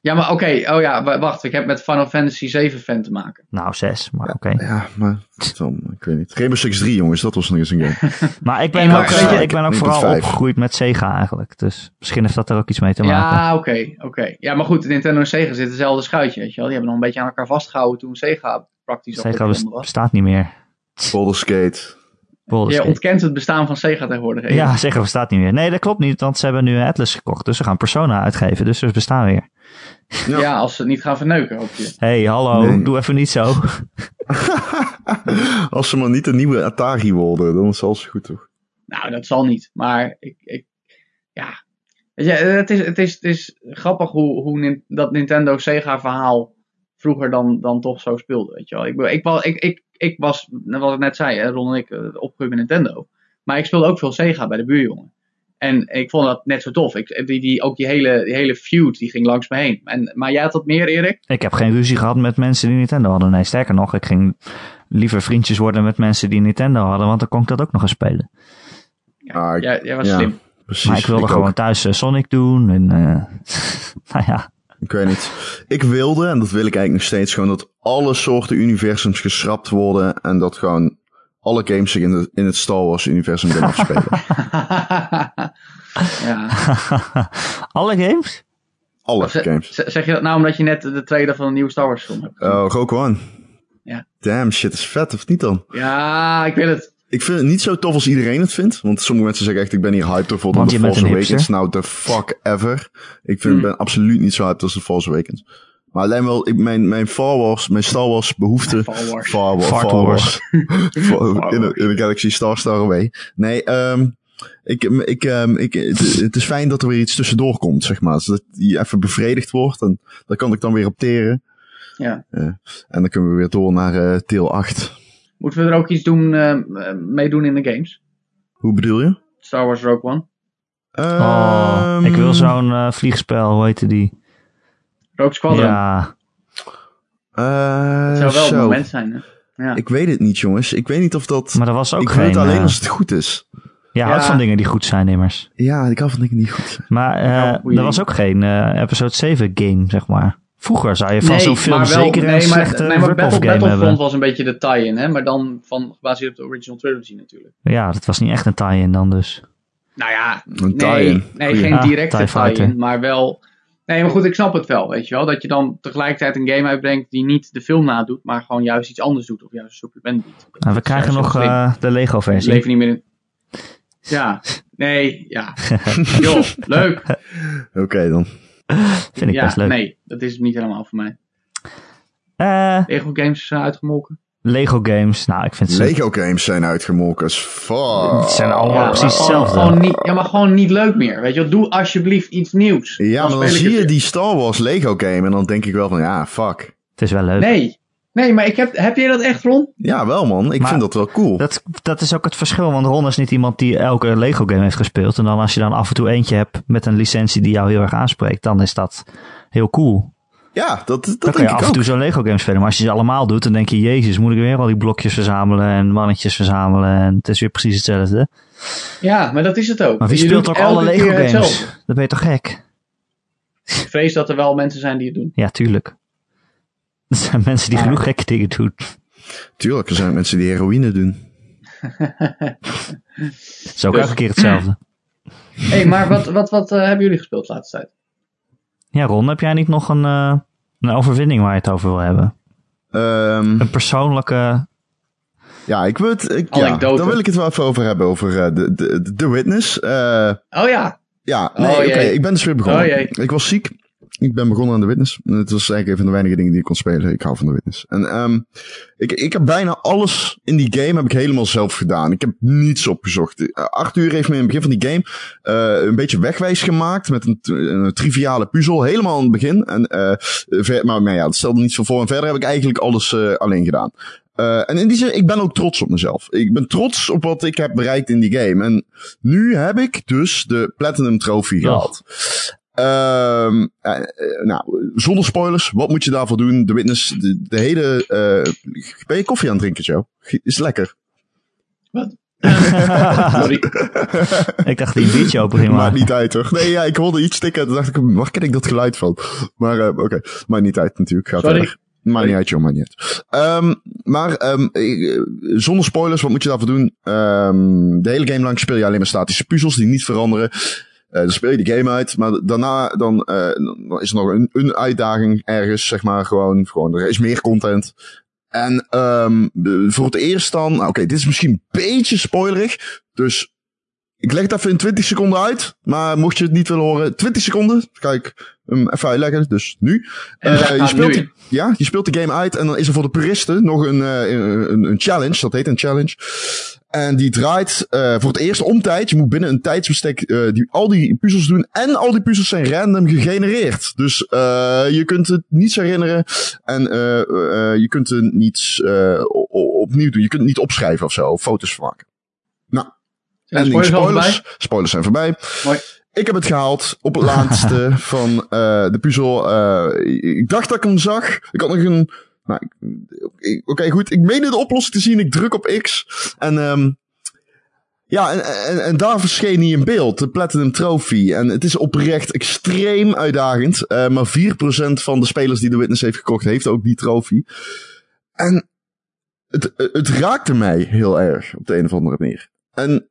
Ja, maar oké. Oh ja, wa- wacht. Ik heb met Final Fantasy 7 fan te maken. Nou, zes, maar oké. Ja, maar dan, ik weet niet. Rainbow Six 3, jongens, dat was nog eens een game. Maar ik ben maar ook, weet eh, je, ik ben ook vooral opgegroeid met Sega eigenlijk. Dus misschien heeft dat er ook iets mee te maken. Ja, oké. oké. Ja, maar goed. Nintendo en Sega zitten hetzelfde schuitje, weet je wel. Die hebben nog een beetje aan elkaar vastgehouden toen Sega praktisch op Sega de bes- grond was. bestaat niet meer. Boulder Skate. Baldur's Je Gate. ontkent het bestaan van Sega tegenwoordig. even. Ja, Sega bestaat niet meer. Nee, dat klopt niet, want ze hebben nu Atlas gekocht. Dus ze gaan Persona uitgeven, dus ze bestaan weer. Ja. Ja, als ze het niet gaan verneuken, hoop je. Hé, hey, hallo, Nee. doe even niet zo. Als ze maar niet een nieuwe Atari worden, dan is alles goed, toch? Nou, dat zal niet. Maar ik, ik ja. Je, het is, het is, het is grappig hoe, hoe nin- dat Nintendo Sega verhaal vroeger dan, dan toch zo speelde. Weet je wel. Ik, ik, ik, ik, ik was, wat ik net zei, hè, Ron en ik, eh, opgegroeid met Nintendo. Maar ik speelde ook veel Sega bij de buurjongen. En ik vond dat net zo tof. Ik, die, die, ook die hele, die hele feud die ging langs me heen. En, maar jij had dat meer, Erik? Ik heb geen ruzie gehad met mensen die Nintendo hadden. Nee, sterker nog, ik ging liever vriendjes worden met mensen die Nintendo hadden, want dan kon ik dat ook nog eens spelen. Ah, ik- Jij, jij was ja. slim. Precies. maar ik wilde gewoon thuis eh, Sonic doen en eh, nou ja. Ik weet niet. Ik wilde, en dat wil ik eigenlijk nog steeds, gewoon dat alle soorten universums geschrapt worden. En dat gewoon alle games zich in, de, in het Star Wars universum kunnen afspelen. ja. Alle games? Alle games. Zeg je dat nou omdat je net de trailer van een nieuwe Star Wars film hebt gezien? Oh, Rogue One. Ja. Damn, shit is vet, of niet dan? Ja, ik wil het. Ik vind het niet zo tof als iedereen het vindt. Want sommige mensen zeggen echt, ik ben hier hyped je bent Force Awakens. hipster. Nou, the fuck ever. Ik vind, Hmm. ben absoluut niet zo hyped als The Force Awakens. Maar alleen wel, ik, mijn, mijn Star Wars, mijn Star Wars behoefte... Star Wars. Far Wars. Far in, de, in de Galaxy Star Star Away. Nee, ehm ik, ik, ehm ik, het, het is fijn dat er weer iets tussendoor komt, zeg maar. Zodat die even bevredigd wordt. En daar kan ik dan weer op teren. Ja. Eh, en dan kunnen we weer door naar eh deel 8. Moeten we er ook iets doen, eh, meedoen in de games? Hoe bedoel je? Star Wars Rogue One? Oh, ik wil Ehm, zo'n eh, vliegspel, hoe heette die? Rogue Squadron. Ja, eh, dat zou wel zo. het moment zijn. Hè? Ja. Ik weet het niet, jongens. Ik weet niet of dat... maar dat was ook ik geen... weet het alleen als het goed is. ja, houdt Ja. van dingen die goed zijn immers. Ja, ik hou van dingen die goed zijn. Maar goeie er was ook geen eh, episode 7 game, zeg maar. Vroeger zou je van nee, zo'n film maar wel, zeker een nee, maar, slechte nee, maar Battle, game Battlefront hebben. was een beetje de tie-in, hè? maar dan van, gebaseerd op de original trilogy natuurlijk. Ja, dat was niet echt een tie-in dan dus. Nou ja, Een nee, tie-in. nee geen directe tie-in, maar wel... Nee, maar goed, ik snap het wel, weet je wel. Dat je dan tegelijkertijd een game uitbrengt die niet de film nadoet, maar gewoon juist iets anders doet of juist een supplement biedt. En we krijgen nog eh, de Lego Ik versie. leef niet meer in... Ja, nee, ja. Joh, leuk. Oké dan. Vind ik ja, best leuk. nee, dat is niet helemaal voor mij. Eh, Lego games zijn uitgemolken. Lego games, nou ik vind ze... Lego games zijn uitgemolken as fuck. Het zijn allemaal Ja, precies maar gewoon- hetzelfde. Gewoon niet, ja, maar gewoon niet leuk meer. Weet je wel, doe alsjeblieft iets nieuws. Ja, maar dan speel ik zie je weer. die Star Wars Lego game en dan denk ik wel van, ja, fuck. Het is wel leuk. Nee, nee, maar ik heb, heb je dat echt, Ron? Ja, wel man. Ik Maar- vind dat wel cool. Dat, dat is ook het verschil, want Ron is niet iemand die elke Lego game heeft gespeeld. En dan als je dan af en toe eentje hebt met een licentie die jou heel erg aanspreekt, dan is dat heel cool. Ja, dat, dat Dan denk kun je ik af en toe zo'n Lego game spelen. Maar als je ze allemaal doet, dan denk je, jezus, moet ik weer al die blokjes verzamelen en mannetjes verzamelen. En het is weer precies hetzelfde. Ja, maar dat is het ook. Maar wie Je speelt ook alle Lego games? hetzelfde. Dat ben je toch gek? Ik vrees dat er wel mensen zijn die het doen. Ja, tuurlijk. Er zijn mensen die genoeg gekke dingen doen. Tuurlijk, er zijn mensen die heroïne doen. Is ook Dus- elke keer hetzelfde. Hé, hey, maar wat, wat, wat eh, hebben jullie gespeeld de laatste tijd? Ja, Ron, heb jij niet nog een, eh, een overwinning waar je het over wil hebben? Ehm, Een persoonlijke... ja, ik wil het, ik, ja, daar wil ik het wel even over hebben, over eh, de, de, de Witness. Eh, Oh ja, ja, Oh, nee, oké, ik ben dus weer begonnen. Oh, ik was ziek. Ik ben begonnen aan de Witness. En Het was eigenlijk een van de weinige dingen die ik kon spelen. Ik hou van de Witness. En ehm ik, ik heb bijna alles in die game heb ik helemaal zelf gedaan. Ik heb niets opgezocht. Uh, Arthur heeft me in het begin van die game eh, een beetje wegwijs gemaakt met een, een triviale puzzel. Helemaal aan het begin. En, eh, ver- maar, maar ja, dat stelde niets van voor. En verder heb ik eigenlijk alles eh, alleen gedaan. Eh, en in die zin, ik ben ook trots op mezelf. Ik ben trots op wat ik heb bereikt in die game. En nu heb ik dus de Platinum Trophy Ja. gehaald. Eh, nou, zonder spoilers, wat moet je daarvoor doen? De Witness, de, de hele... eh, ben je koffie aan het drinken, Joe? Is lekker. sorry. Ik dacht die een biertje open ging Maakt maken. niet uit, toch? Nee, ja, ik hoorde iets tikken en toen dacht ik, waar ken ik dat geluid van? Maar eh, oké, maakt niet uit natuurlijk. Gaat Sorry. Maakt niet uit, joh, maakt niet uit. Ehm, maar ehm, eh, zonder spoilers, wat moet je daarvoor doen? Ehm, de hele game lang speel je alleen maar statische puzzels die niet veranderen. Eh, dan speel je de game uit, maar daarna dan, eh, dan is er nog een, een uitdaging ergens, zeg maar, gewoon, gewoon er is meer content. En ehm, de- voor het eerst dan, nou, oké, dit is misschien een beetje spoilerig, dus ik leg het even in 20 seconden uit, maar mocht je het niet willen horen, 20 seconden, ik hem even uitleggen, dus nu. Daar je, speelt, nu ja, je speelt de game uit en dan is er voor de puristen nog een, eh, een, een challenge, dat heet een challenge. En die draait eh, voor het eerst om tijd. Je moet binnen een tijdsbestek eh, die, al die puzzels doen. En al die puzzels zijn random gegenereerd. Dus eh, je kunt het niets herinneren. En eh, eh, je kunt er niets eh, opnieuw doen. Je kunt het niet opschrijven of zo. Of foto's maken. Zijn En er spoilers spoilers, spoilers zijn voorbij. Mooi. Ik heb het gehaald op het laatste van eh, de puzzel. Eh, ik dacht dat ik hem zag. Ik had nog een. Nou, Oké, goed. Ik meende de oplossing te zien. Ik druk op X. En ehm ja, en, en, en daar verscheen hij in beeld. De Platinum Trophy. En het is oprecht extreem uitdagend. Eh, maar 4% van de spelers die de Witness heeft gekocht, heeft ook die trofee. En het, het raakte mij heel erg op de een of andere manier. En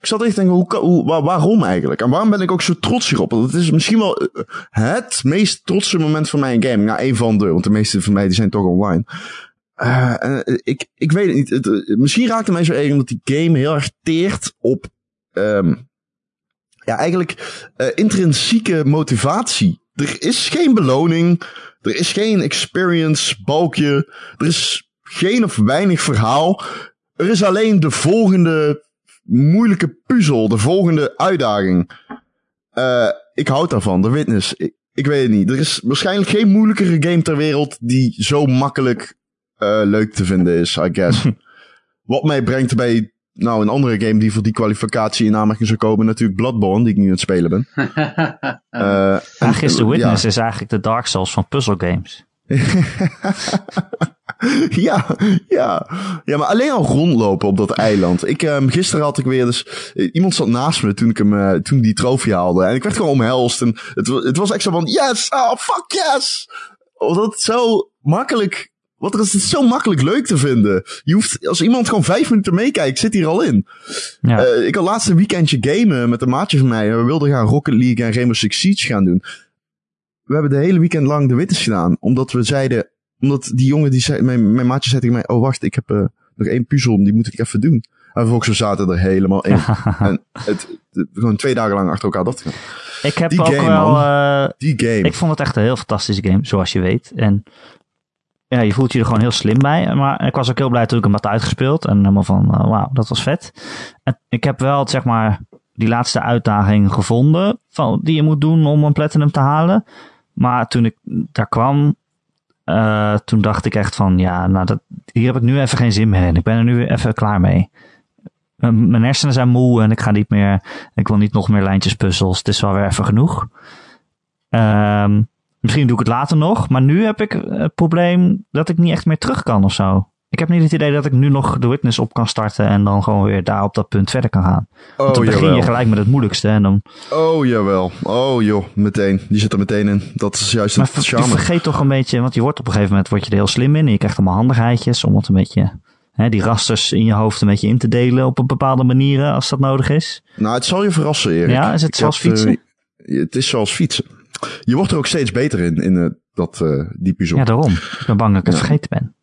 ik, zat echt denken, hoe, waarom eigenlijk? En waarom ben ik ook zo trots hierop? Want het is misschien wel eh, het meest trotse moment van mij in gaming. Nou, één van de, want de meeste van mij die zijn toch online. Eh, eh, ik, ik weet het niet. Het, misschien raakte mij zo erg omdat die game heel erg teert op... ehm, ja, eigenlijk intrinsieke motivatie. Er is geen beloning. Er is geen experience balkje. Er is geen of weinig verhaal. Er is alleen de volgende moeilijke puzzel. De volgende uitdaging. Eh, ik houd daarvan. De Witness. Ik, ik weet het niet. Er is waarschijnlijk geen moeilijkere game ter wereld die zo makkelijk eh, leuk te vinden is, I guess. Wat mij brengt bij nou, een andere game die voor die kwalificatie in aanmerking zou komen, natuurlijk Bloodborne, die ik nu aan het spelen ben. Uh, ja, gisteren Witness is eigenlijk de Dark Souls van puzzle games. ja, ja. Ja, maar alleen al rondlopen op dat eiland. Ik, um, gisteren had ik weer dus... Iemand zat naast me toen ik hem, uh, toen die trofee haalde. En ik werd gewoon omhelst. En het, het was echt zo van, yes, oh, fuck yes. Omdat het zo makkelijk... Wat is het zo makkelijk leuk te vinden. Je hoeft, als iemand gewoon vijf minuten meekijkt, zit hier al in. Ja. Uh, ik had laatst een weekendje gamen met een maatje van mij. En we wilden gaan Rocket League en Rainbow Six Siege gaan doen. We hebben de hele weekend lang de wittes gedaan. Omdat we zeiden, omdat die jongen, die zei, mijn, mijn maatje zei tegen mij, oh wacht, ik heb uh, nog één puzzel, die moet ik even doen. En vervolgens we zaten er helemaal in. en het, het, gewoon twee dagen lang achter elkaar dat gaan. Ik heb die ook game, wel... Uh, die game. Ik vond het echt een heel fantastische game, zoals je weet. En ja, je voelt je er gewoon heel slim bij. Maar ik was ook heel blij toen ik hem had uitgespeeld. En helemaal van, uh, wauw, dat was vet. En ik heb wel, zeg maar, die laatste uitdaging gevonden. Van, die je moet doen om een platinum te halen. Maar toen ik daar kwam, uh, toen dacht ik echt van, ja, nou, dat, hier heb ik nu even geen zin meer in. Ik ben er nu even klaar mee. Mijn hersenen zijn moe en ik ga niet meer, ik wil niet nog meer lijntjes puzzels. Het is wel weer even genoeg. Um, misschien doe ik het later nog, maar nu heb ik het probleem dat ik niet echt meer terug kan of zo. Ik heb niet het idee dat ik nu nog de witness op kan starten en dan gewoon weer daar op dat punt verder kan gaan. Oh, Want dan begin je gelijk met het moeilijkste en dan... Oh jawel, oh joh, meteen. Die zit er meteen in. Dat is juist maar het charme. Vergeet toch een beetje, want je wordt op een gegeven moment word je er heel slim in. En je krijgt allemaal handigheidjes om het een beetje... Hè, die rasters in je hoofd een beetje in te delen op een bepaalde manieren als dat nodig is. Nou, het zal je verrassen, Erik. Ja, is het Ik zoals heb, uh, fietsen? het is zoals fietsen. Je wordt er ook steeds beter in, in uh, dat, uh, die puzzel. Ja, daarom. Ik ben bang dat ik het vergeten ben.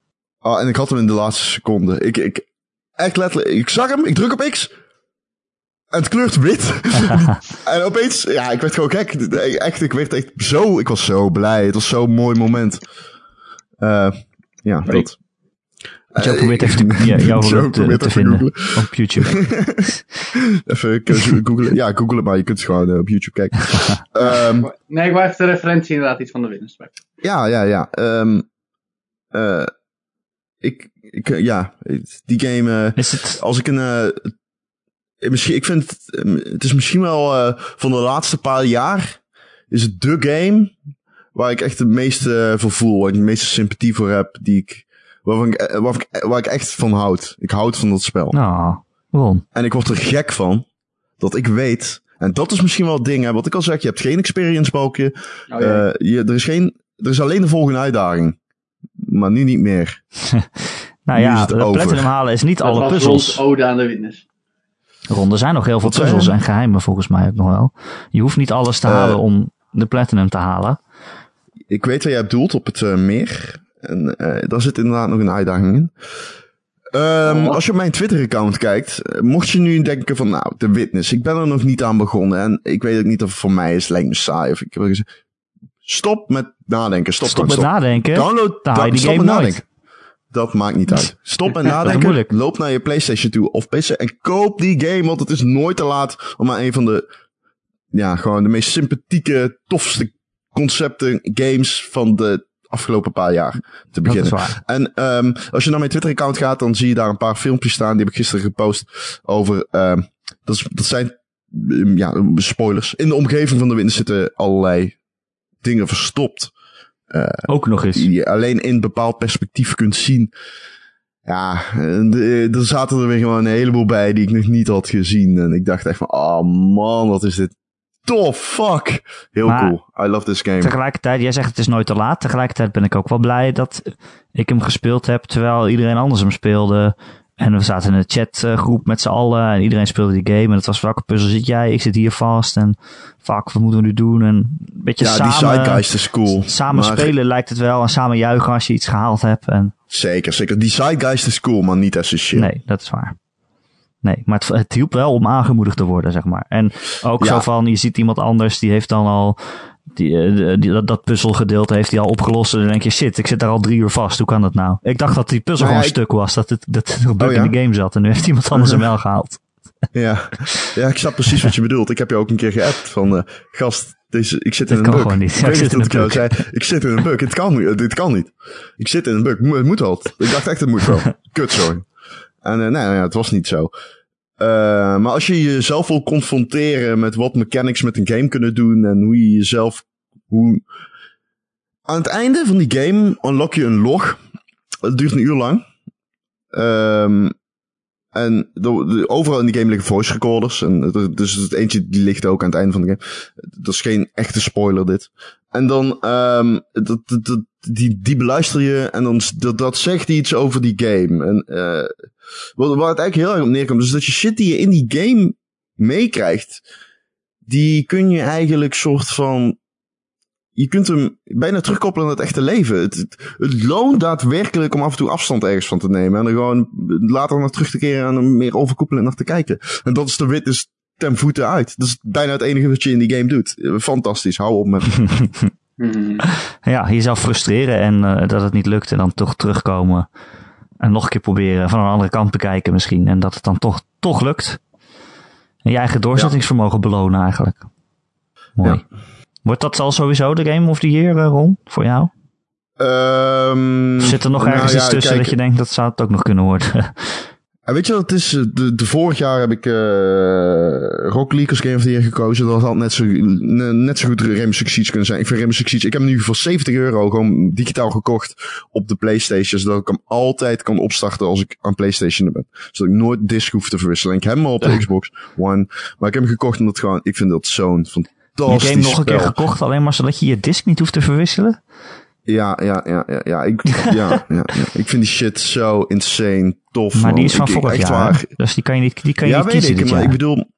Ah, en ik had hem in de laatste seconde. Ik, ik, echt letterlijk, ik zag hem, ik druk op X. En het kleurt wit. en opeens, ja, ik werd gewoon gek. Echt, ik werd echt zo, ik was zo blij. Het was zo'n mooi moment. Uh, ja, dat. Joe probeert even te, ja, jouw geluk te, te vinden googlen. op YouTube. even googlen. Ja, google het maar. Je kunt het gewoon uh, op YouTube kijken. um, Nee, ik wou even de referentie inderdaad iets van de winnaars. ja, ja, ja. Um, uh, ik, ik, uh, ja, die game... Is het... Als ik een... Uh, misschien, ik vind het, het is misschien wel uh, van de laatste paar jaar is het de game waar ik echt het meeste voor voel, waar ik de meeste sympathie voor heb, die ik, waarvan ik, waar, ik, waar ik echt van houd. Ik houd van dat spel. Nou, waarom? En ik word er gek van dat ik weet, en dat is misschien wel het ding, hè, wat ik al zeg, je hebt geen experience balkje, Oh, ja. uh, je, er is geen, er is alleen de volgende uitdaging. Maar nu niet meer. nou Nu is ja, het de over. platinum halen is niet Dat alle was puzzels. Ode aan de winnaars. Ron, er zijn nog heel veel Wat puzzels en geheimen volgens mij ook nog wel. Je hoeft niet alles te Eh. halen om de platinum te halen. Ik weet waar jij bedoelt, op het uh, meer. En uh, daar zit inderdaad nog een uitdaging in. Um, Oh. Als je op mijn Twitter-account kijkt, eh, mocht je nu denken van, nou, de witness, ik ben er nog niet aan begonnen en ik weet ook niet of het voor mij is, lijkt me saai. Of ik wil zeggen, stop met nadenken, stop, Stop met nadenken. Download, die stop game met nooit. nadenken. Dat maakt niet uit. Stop met is nadenken. Loop naar je PlayStation toe of PC en koop die game, want het is nooit te laat om aan een van de, ja, gewoon de meest sympathieke, tofste concepten, games van de afgelopen paar jaar te Dat is beginnen. waar. En um, als je naar mijn Twitter-account gaat, dan zie je daar een paar filmpjes staan. Die heb ik gisteren gepost over. Um, dat, is, dat zijn um, ja, spoilers. In de omgeving van de wind zitten allerlei dingen verstopt. Uh, Ook nog eens. die je alleen in bepaald perspectief kunt zien. Ja, er zaten er weer gewoon een heleboel bij die ik nog niet had gezien. En ik dacht echt van, oh man, wat is dit tof, fuck. Heel Maar cool. I love this game. Tegelijkertijd, jij zegt het is nooit te laat. Tegelijkertijd ben ik ook wel blij dat ik hem gespeeld heb terwijl iedereen anders hem speelde. En we zaten in een chatgroep met z'n allen en iedereen speelde die game. En het was welke puzzel zit jij? Ik zit hier vast en fuck, wat moeten we nu doen? En een beetje ja, samen, die is cool. samen Maar- spelen lijkt het wel en samen juichen als je iets gehaald hebt. En Zeker, zeker. Die Zeitgeist is cool, maar niet essentieel. nee, dat is waar. Nee, maar het, het hielp wel om aangemoedigd te worden, zeg maar. En ook Ja. zo van, je ziet iemand anders, die heeft dan al, die, eh, die, dat, dat puzzelgedeelte heeft hij al opgelost. En dan denk je, shit, ik zit daar al drie uur vast, hoe kan dat nou? Ik dacht dat die puzzel Nou ja, gewoon ik- stuk was, dat het, dat het een bug Oh ja? in de game zat. En nu heeft iemand anders hem wel gehaald. Ja. ja, ik snap precies wat je bedoelt. Ik heb je ook een keer geappt van, eh, gast, deze, ik zit in Dit een kan bug. gewoon niet. Ik Ja, zit in een zei. Ik zit in een bug. Het kan niet. Dit kan niet. Ik zit in een bug. Het moet wel. Ik dacht echt, het moet wel. Kut, sorry. En uh, nee, nee, het was niet zo. Uh, maar als je jezelf wil confronteren met wat mechanics met een game kunnen doen en hoe je jezelf. Hoe... Aan het einde van die game unlock je een log. Het duurt een uur lang. Um, en de, overal in die game liggen voice recorders. En dus het eentje die ligt ook aan het einde van de game. Dat is geen echte spoiler dit. En dan, um, dat, die, die beluister je en dan dat, dat zegt iets over die game. En uh, wat, waar het eigenlijk heel erg op neerkomt, is dat je shit die je in die game meekrijgt, die kun je eigenlijk soort van je kunt hem bijna terugkoppelen naar het echte leven. Het, het, loont daadwerkelijk om af en toe afstand ergens van te nemen. En er gewoon later naar terug te keren en er meer overkoepelend naar te kijken. En dat is de witness ten voeten uit. Dat is bijna het enige wat je in die game doet. Fantastisch, hou op met. ja, jezelf frustreren en uh, dat het niet lukt en dan toch terugkomen. En nog een keer proberen van een andere kant bekijken misschien. En dat het dan toch, toch lukt. En je eigen doorzettingsvermogen belonen eigenlijk. Mooi. Ja. Wordt dat al sowieso de Game of the Year, uh, Ron, voor jou? Um, zit er nog ergens nou, iets tussen dat je denkt dat zou het ook nog kunnen worden? weet je wat het is? De, de vorig jaar heb ik uh, Rock League als Game of the Year gekozen. Dat had net zo, net zo goed Rainbow Six Siege kunnen zijn. Ik vind Rainbow Six Siege... Ik heb hem nu voor 70 euro gewoon digitaal gekocht op de Playstation. Zodat ik hem altijd kan opstarten als ik aan Playstation ben. Zodat ik nooit disc hoef te verwisselen. Ik heb hem al op de Xbox One. Maar ik heb hem gekocht omdat gewoon... Ik vind dat zo'n fantastisch Je game nog een keer gekocht alleen maar zodat je je disc niet hoeft te verwisselen? Ja, ja, ja, ja, ja. Ik, ja, ja, Ik vind die shit zo insane tof. Maar die is van vorig jaar. Waar. Dus die kan je niet, die kan je ja, niet kiezen ik, maar ik bedoel,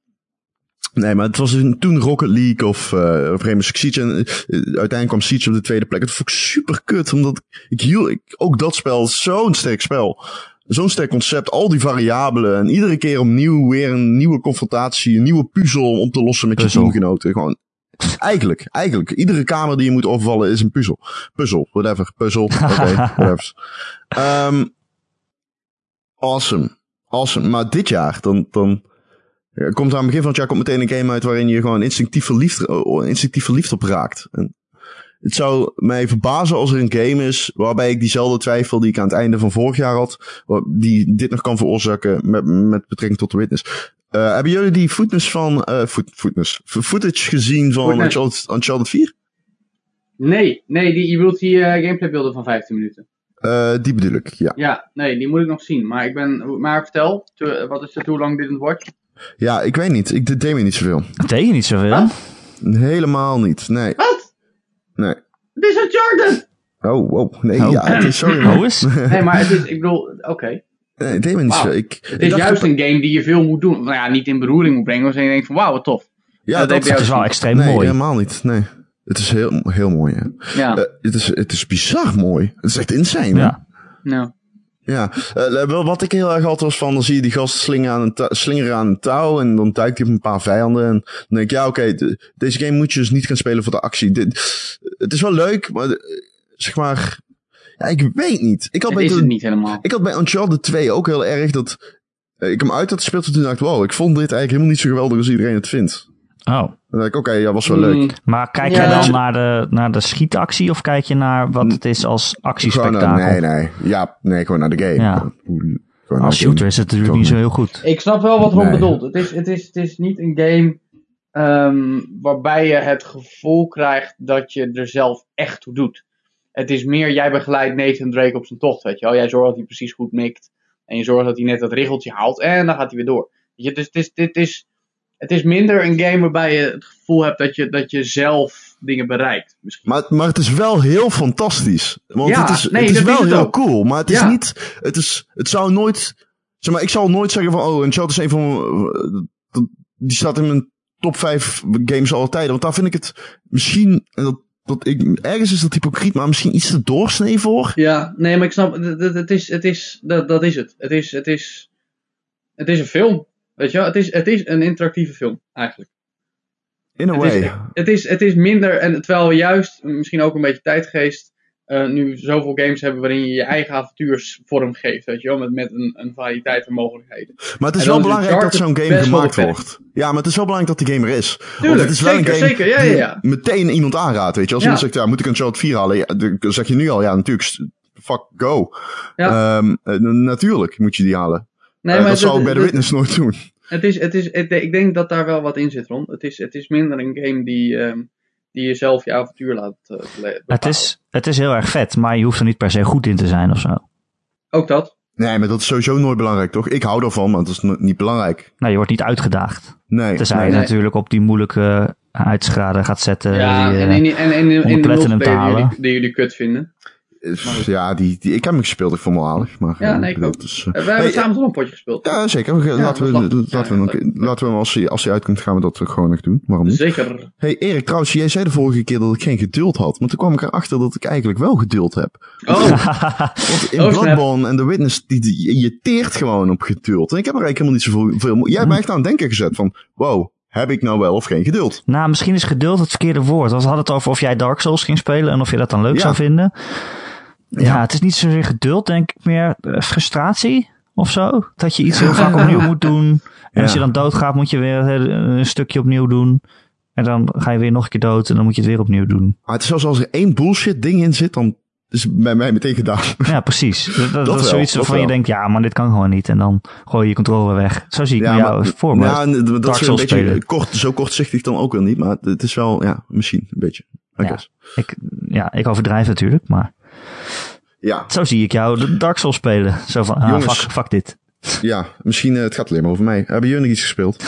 Nee, maar het was toen Rocket League of, uh, of Six Siege. En uh, uiteindelijk kwam Siege op de tweede plek. Het vond ik super kut, omdat ik hield, ik, ook dat spel, zo'n sterk spel. Zo'n sterk concept, al die variabelen. En iedere keer opnieuw weer een nieuwe confrontatie, een nieuwe puzzel om te lossen met je teamgenoten. Gewoon Eigenlijk, eigenlijk. Iedere kamer die je moet overvallen is een puzzel. Puzzel, whatever. Puzzel, oké, okay, whatever. Um, awesome. Awesome. Maar dit jaar, dan, dan komt aan het begin van het jaar komt meteen een game uit waarin je gewoon instinctief verliefd, oh, instinctief verliefd op raakt. En het zou mij verbazen als er een game is waarbij ik diezelfde twijfel die ik aan het einde van vorig jaar had, die dit nog kan veroorzaken met, met betrekking tot de witness. Uh, hebben jullie die footage van, uh, foot, footage gezien van Uncharted, Uncharted 4? Nee, nee, die, je wilt die uh, gameplay beelden van 15 minuten. die bedoel ik, ja. Ja, nee, die moet ik nog zien. Maar ik ben, maar vertel, wat is het, hoe lang dit het wordt? Ja, ik weet niet. Ik deed me niet zoveel. Deed je niet zoveel? Helemaal niet, nee. Wat? Nee. Het is Uncharted! Oh, wow. Nee, oh. ja, het is sorry. Man. Oh, is? Nee, maar het is, ik bedoel, oké. Nee, het niet zo. Ik, het is juist een game die je veel moet doen. Nou ja, niet in beroering moet brengen, maar je denkt van wauw, wat tof. Ja, dat, is wel extreem nee, mooi. helemaal niet. Nee. Het is heel, heel mooi, ja. ja. Uh, het, is, het is bizar mooi. Het is echt insane, ja. Nou. Ja, uh, wat ik heel erg had was van, dan zie je die gast slingeren aan een, slingeren aan een touw en dan duikt hij op een paar vijanden. En dan denk ik, ja oké, okay, deze game moet je dus niet gaan spelen voor de actie. Dit, het is wel leuk, maar zeg maar, ja, ik weet niet. Ik had het bij is het niet helemaal. Ik had bij Uncharted 2 ook heel erg dat uh, ik hem uit had gespeeld en toen dacht ik, wow, ik vond dit eigenlijk helemaal niet zo geweldig als iedereen het vindt. Oh. Dan dacht ik, oké, okay, ja, was wel leuk. Maar kijk ja. jij dan naar de, naar de schietactie of kijk je naar wat het is als actiespektakel? nee, nee. Ja, nee, gewoon naar de game. Ja. als shooter is het natuurlijk niet zo heel goed. Ik snap wel wat Ron nee. bedoelt. Het is, het, is, het is niet een game um, waarbij je het gevoel krijgt dat je er zelf echt toe doet. Het is meer, jij begeleidt Nathan Drake op zijn tocht, weet je wel. Jij zorgt dat hij precies goed mikt. En je zorgt dat hij net dat riggeltje haalt. En dan gaat hij weer door. Weet je, dus het is, dit is, het is minder een game waarbij je het gevoel hebt dat je, dat je zelf dingen bereikt. Misschien. Maar, maar het is wel heel fantastisch. Want ja, het is, nee, het is wel is het heel ook. cool. Maar het is Ja. niet, het is, het zou nooit, zeg maar, ik zal nooit zeggen van, oh, Uncharted is een van, eh, die staat in mijn top 5 games aller tijden. Want daar vind ik het misschien, en dat, dat ik, ergens is dat hypocriet, maar misschien iets te doorsnee voor. Ja, nee, maar ik snap, het, is, het is, dat, dat is het. Het is, het is, het is een film. Weet je wel, het is, het is een interactieve film, eigenlijk. In a Het way. is, het, is, het is minder, en terwijl we juist, misschien ook een beetje tijdgeest, eh, nu zoveel games hebben waarin je je eigen avontuursvorm geeft, weet je wel, met, met een, een variëteit van mogelijkheden. Maar het is wel is belangrijk dat zo'n game gemaakt wordt. Ja, maar het is wel belangrijk dat die game er is. Want Tuurlijk, het is wel zeker, een game zeker, ja, ja, meteen iemand aanraadt, weet je. Als iemand zegt, ja, moet ik een Uncharted 4 halen? Dan zeg je nu al, ja, natuurlijk, fuck, go. Ehm, eh, natuurlijk moet je die halen. Nee, Eh, maar dat zou ik bij de het- Witness nooit doen. Het is, het is, het- ik denk dat daar wel wat in zit, Ron. Het is, het is minder een game die, ehm, die jezelf je avontuur laat uh, Het is, het is heel erg vet, maar je hoeft er niet per se goed in te zijn of zo. Ook dat. Nee, maar dat is sowieso nooit belangrijk, toch? Ik hou ervan, maar dat is niet belangrijk. Nou, je wordt niet uitgedaagd. Nee. Tenzij nee. je Nee. natuurlijk op die moeilijke uitsgraden gaat zetten. ja, die, en eh, in, die- en, en, in- in de multiplayer die jullie kut vinden. Ja, die, die, ik heb hem gespeeld, ik vond hem wel aardig. Maar, Ja, eh, nee, ik dat ook. is, eh, We hebben hey, samen toch een potje gespeeld. Ja, zeker. We- Ja, laten, we, laten, we, hem laten we hem, als hij, als hij uitkomt, gaan we dat gewoon nog doen. Waarom niet? Zeker. Hey Erik, trouwens, jij zei de vorige keer dat ik geen geduld had. Maar toen kwam ik erachter dat ik eigenlijk wel geduld heb. Oh, Want in Oh. Bloodborne en The Witness, die, die, je teert gewoon op geduld. En ik heb er eigenlijk helemaal niet zoveel... Veel, jij hebt mij echt aan het denken gezet van... Wow, heb ik nou wel of geen geduld? Nou, misschien is geduld het verkeerde woord. Want we hadden het over of jij Dark Souls ging spelen en of je dat dan leuk Ja. zou vinden. Ja, Ja. het is niet zozeer geduld, denk ik meer eh, frustratie of zo. Dat je iets heel vaak opnieuw moet doen. En Ja. als je dan doodgaat, moet je weer een, een stukje opnieuw doen. En dan ga je weer nog een keer dood en dan moet je het weer opnieuw doen. Maar het is zoals als er één bullshit ding in zit, dan is het bij mij meteen gedaan. Ja, precies. Dat, dat, Dat is zoiets waarvan je denkt, ja, maar dit kan gewoon niet. En dan gooi je je controle weg. Zo zie ik me jou voor me. ja, dat Dark is een beetje spelen. kort, zo kortzichtig dan ook wel niet. Maar het is wel, ja, misschien een beetje. I Ja. guess. Ik, ja, ik overdrijf natuurlijk, maar Ja, zo zie ik jou de Dark Souls spelen. Zo van, ah, Jongens. fuck, fuck dit. ja, misschien, eh, het gaat alleen maar over mij. Hebben jullie nog iets gespeeld?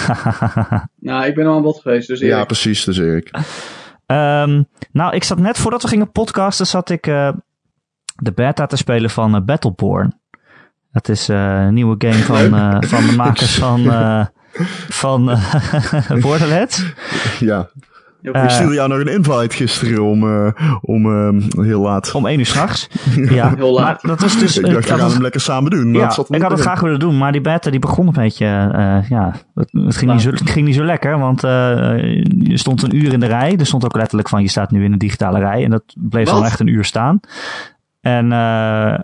nou, ik ben al aan bod geweest, dus Ja, precies, dus Erik. Ehm, nou, ik zat net voordat we gingen podcasten, zat ik eh, de beta te spelen van eh, Battleborn. Dat is eh, een nieuwe game van, eh, van de makers van, eh, van eh, Borderlands. Ja, Eh, ik stuurde jou nog een invite gisteren om, eh, om eh, heel laat. Om één uur s'nachts. Ja, Heel laat. Maar dat was dus... ik ik dacht, we gaan hem lekker samen doen. Maar ja, het zat ik had het graag willen doen, maar die beta die begon een beetje, eh, ja, het, het, ging niet zo, het ging niet zo lekker, want eh, je stond een uur in de rij. Er stond ook letterlijk van, je staat nu in een digitale rij en dat bleef Wat? dan echt een uur staan. En eh,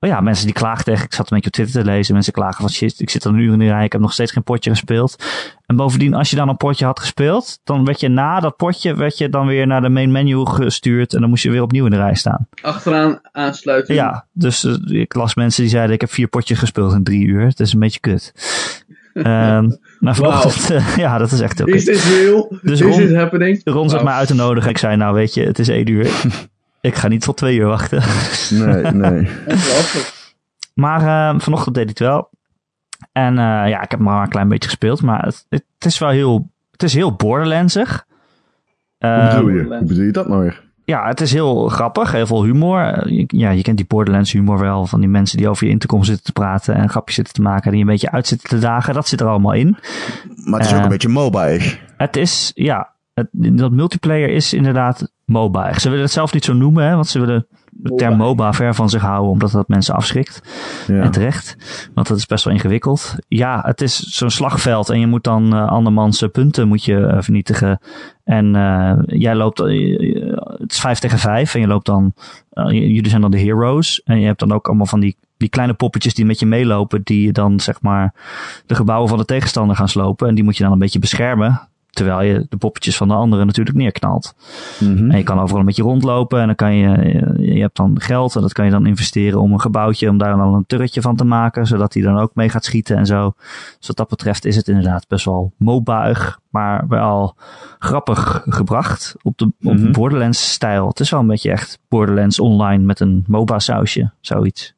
oh ja, mensen die klaagden echt, ik zat een beetje op Twitter te lezen, mensen klagen van shit, ik zit al een uur in de rij, ik heb nog steeds geen potje gespeeld. En bovendien, als je dan een potje had gespeeld, dan werd je na dat potje, werd je dan weer naar de main menu gestuurd en dan moest je weer opnieuw in de rij staan. Achteraan aansluiten. Ja, dus eh, ik las mensen die zeiden: Ik heb vier potjes gespeeld in drie uur. Het is een beetje kut. Ehm maar vanochtend, eh, ja, dat is echt heel Is dit real? Dus Is Ron- dit happening? Ron zat mij uit te nodigen. Ik zei: Nou, weet je, het is één uur. ik ga niet tot twee uur wachten. Nee, nee. Maar eh, vanochtend deed hij het wel. En eh, ja, ik heb maar een klein beetje gespeeld. Maar het, het is wel heel, het is heel Borderlandsig. Hoe bedoel je? Hoe bedoel je dat nou weer? ja, het is heel grappig, heel veel humor. Je- Ja, je kent die Borderlands humor wel, van die mensen die over je intercom zitten te praten en grapjes zitten te maken, die een beetje uit zitten te dagen. Dat zit er allemaal in. Maar het is ook Eh, een beetje mobile. Het is, ja, het, dat multiplayer is inderdaad MOBA. Ze willen het zelf niet zo noemen, hè, want ze willen de term MOBA ver van zich houden, omdat dat mensen afschrikt. Ja. En terecht, want dat is best wel ingewikkeld. Ja, het is zo'n slagveld en je moet dan eh andermans eh, punten moet je, eh, vernietigen. En jij loopt, het is vijf tegen vijf en je loopt dan, jullie zijn dan de heroes. En je hebt dan ook allemaal van die, die kleine poppetjes die met je meelopen, die dan zeg maar de gebouwen van de tegenstander gaan slopen. En die moet je dan een beetje beschermen. Terwijl je de poppetjes van de anderen natuurlijk neerknalt. Mhm. En je kan overal een beetje rondlopen en dan kan je, je hebt dan geld en dat kan je dan investeren om een gebouwtje, om daar dan een turretje van te maken, zodat hij dan ook mee gaat schieten en zo. Dus wat dat betreft is het inderdaad best wel mobaig, maar wel grappig gebracht op de, op Mhm. Borderlands stijl. Het is wel een beetje echt Borderlands online met een MOBA sausje, zoiets.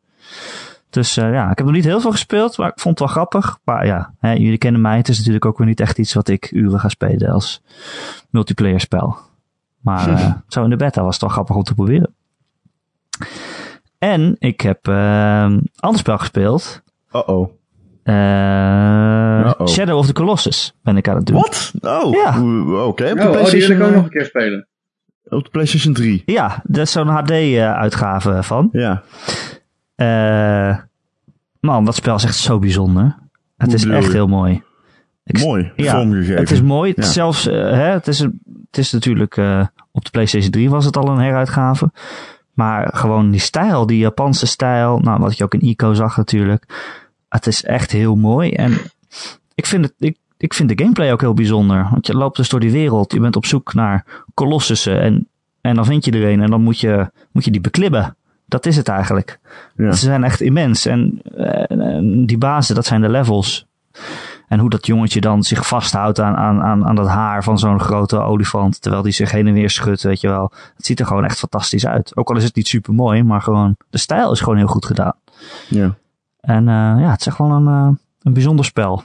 Dus eh, ja, ik heb nog niet heel veel gespeeld, maar ik vond het wel grappig. Maar ja, hè, jullie kennen mij. Het is natuurlijk ook weer niet echt iets wat ik uren ga spelen als multiplayer spel. Maar eh, zo in de beta was het wel grappig om te proberen. En ik heb eh, een ander spel gespeeld. Uh-oh. Eh, Uh-oh. Shadow of the Colossus ben ik aan het doen. Wat? Oh, Ja. Oeh, oké. Op, de Oh, oh, die wil PlayStation, ik ook nog een keer spelen. op de PlayStation 3. Ja, dat is zo'n HD-uitgave van. Ja. Eh, man, dat spel is echt zo bijzonder. Het is echt heel mooi. Ik- Mooi. Ja, vormgegeven. Het is mooi. Het Ja. Zelfs, eh, hè, het, is, het is natuurlijk eh, op de PlayStation 3 was het al een heruitgave. Maar gewoon die stijl, die Japanse stijl, nou, wat je ook in Ico zag natuurlijk. Het is echt heel mooi. En ik vind, het, ik, ik vind de gameplay ook heel bijzonder. Want je loopt dus door die wereld. Je bent op zoek naar kolossussen. En, en dan vind je er een en dan moet je, moet je die beklimmen. Dat is het eigenlijk. Ja. Ze zijn echt immens. En, eh, en die bazen, dat zijn de levels. En hoe dat jongetje dan zich vasthoudt aan, aan, aan, aan dat haar van zo'n grote olifant. Terwijl die zich heen en weer schudt, weet je wel. Het ziet er gewoon echt fantastisch uit. Ook al is het niet super mooi, maar gewoon de stijl is gewoon heel goed gedaan. Ja. En eh, ja, het is echt wel een, eh, een bijzonder spel.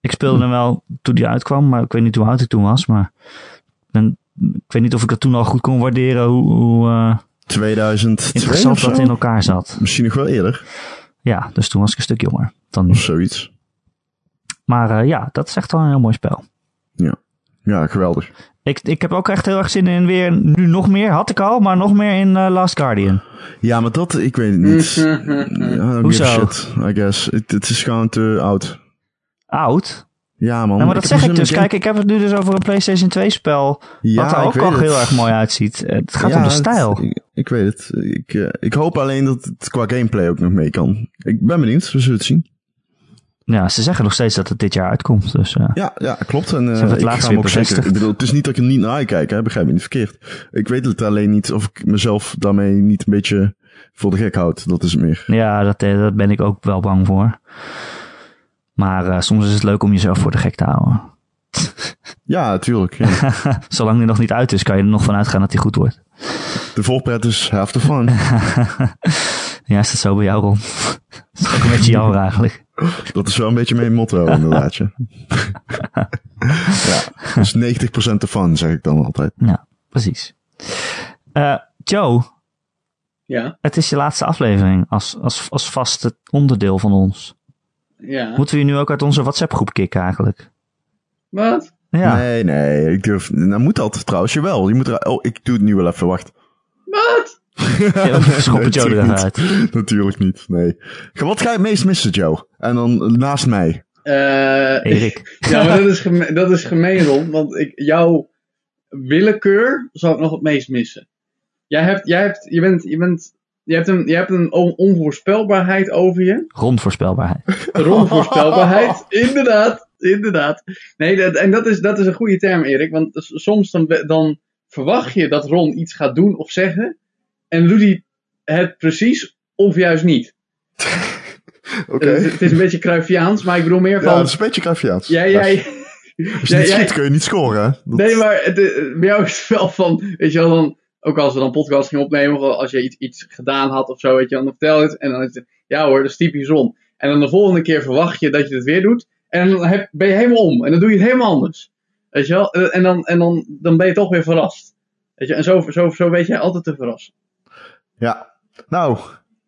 Ik speelde hem wel toen die uitkwam, maar ik weet niet hoe oud ik toen was. Maar ben, ik weet niet of ik dat toen al goed kon waarderen hoe, hoe uh, 2002 interessant of zo? dat in elkaar zat. Misschien nog wel eerder. Ja, dus toen was ik een stuk jonger dan nu. Of zoiets. Maar uh, ja, dat is echt wel een heel mooi spel. Ja, geweldig. Ik, ik heb ook echt heel erg zin in weer, nu nog meer, had ik al, maar nog meer in uh, Last Guardian. Ja, maar dat, ik weet het niet. ja, Hoezo? Shit, I guess. Het, is gewoon te oud. Oud? Ja, man. Ja, maar dat zeg ik dus. Kijk, ik heb het nu dus over een PlayStation 2 spel. Ja, wat er ook al heel erg mooi uitziet. Eh, Het gaat Ja, om de stijl. Ik weet het. Ik, eh, ik hoop alleen dat het qua gameplay ook nog mee kan. Ik ben benieuwd, we zullen het zien. Ja, ze zeggen nog steeds dat het dit jaar uitkomt. Dus uh, Ja, ja klopt. En, uh, hebben het ik ga hem ook zeker. Ik bedoel, het is niet dat ik er niet naar uitkijk, hè, begrijp me niet verkeerd. Ik weet het alleen niet of ik mezelf daarmee niet een beetje voor de gek houd. Dat is het meer. ja, dat, eh, daar ben ik ook wel bang voor. Maar uh, soms is het leuk om jezelf voor de gek te houden. Ja, natuurlijk. Ja. Zolang die nog niet uit is, kan je er nog van uitgaan dat hij goed wordt. De voorpret is half the fun. ja, is dat zo bij jou, Ron? dat is ook een beetje jammer eigenlijk. Dat is wel een beetje mijn motto, inderdaad. Ja. ja, dus 90% de fun, zeg ik dan altijd. Ja, precies. Uh, Joe, Ja. het is je laatste aflevering als, als, als vast onderdeel van ons. Ja. Moeten we je nu ook uit onze WhatsApp-groep kicken eigenlijk? Wat? Ja. Nee, nee, ik durf. Nou moet dat trouwens, jawel. Je moet er, oh, ik doe het nu wel even, wacht. Wat? Ja, Schop het Joe er even uit. Natuurlijk niet, nee. Wat ga je het meest missen, Joe? En dan naast mij. Eh, Erik. ja, maar dat is, geme dat is gemeen, Ron. Want ik, jouw willekeur zal ik nog het meest missen. Jij hebt, jij hebt, je bent, je bent, je hebt een, je hebt een on- onvoorspelbaarheid over je. Rondvoorspelbaarheid. Een onvoorspelbaarheid. inderdaad, inderdaad. Nee, dat, en dat is, dat is een goede term, Erik. Want soms dan, dan verwacht je dat Ron iets gaat doen of zeggen. En doet hij het precies of juist niet. Oké. Het, het is een beetje Cruyffiaans, maar ik bedoel meer Ja, van... dat is een beetje Cruyffiaans. jij, jij, Als je niet schiet, kun je niet scoren? Dat- Nee, maar het, eh, bij jou is het wel van, weet je wel, dan, ook als we dan podcast gingen opnemen, of als je iets, iets gedaan had of zo, weet je, dan vertel je het en dan is het, ja hoor, dat is typisch Ron. En dan de volgende keer verwacht je dat je het weer doet, en dan heb, ben je helemaal om, en dan doe je het helemaal anders. Weet je wel, Eh, en dan, en dan, dan ben je toch weer verrast. Weet je, en zo, zo, zo weet jij altijd te verrassen. Ja. Nou,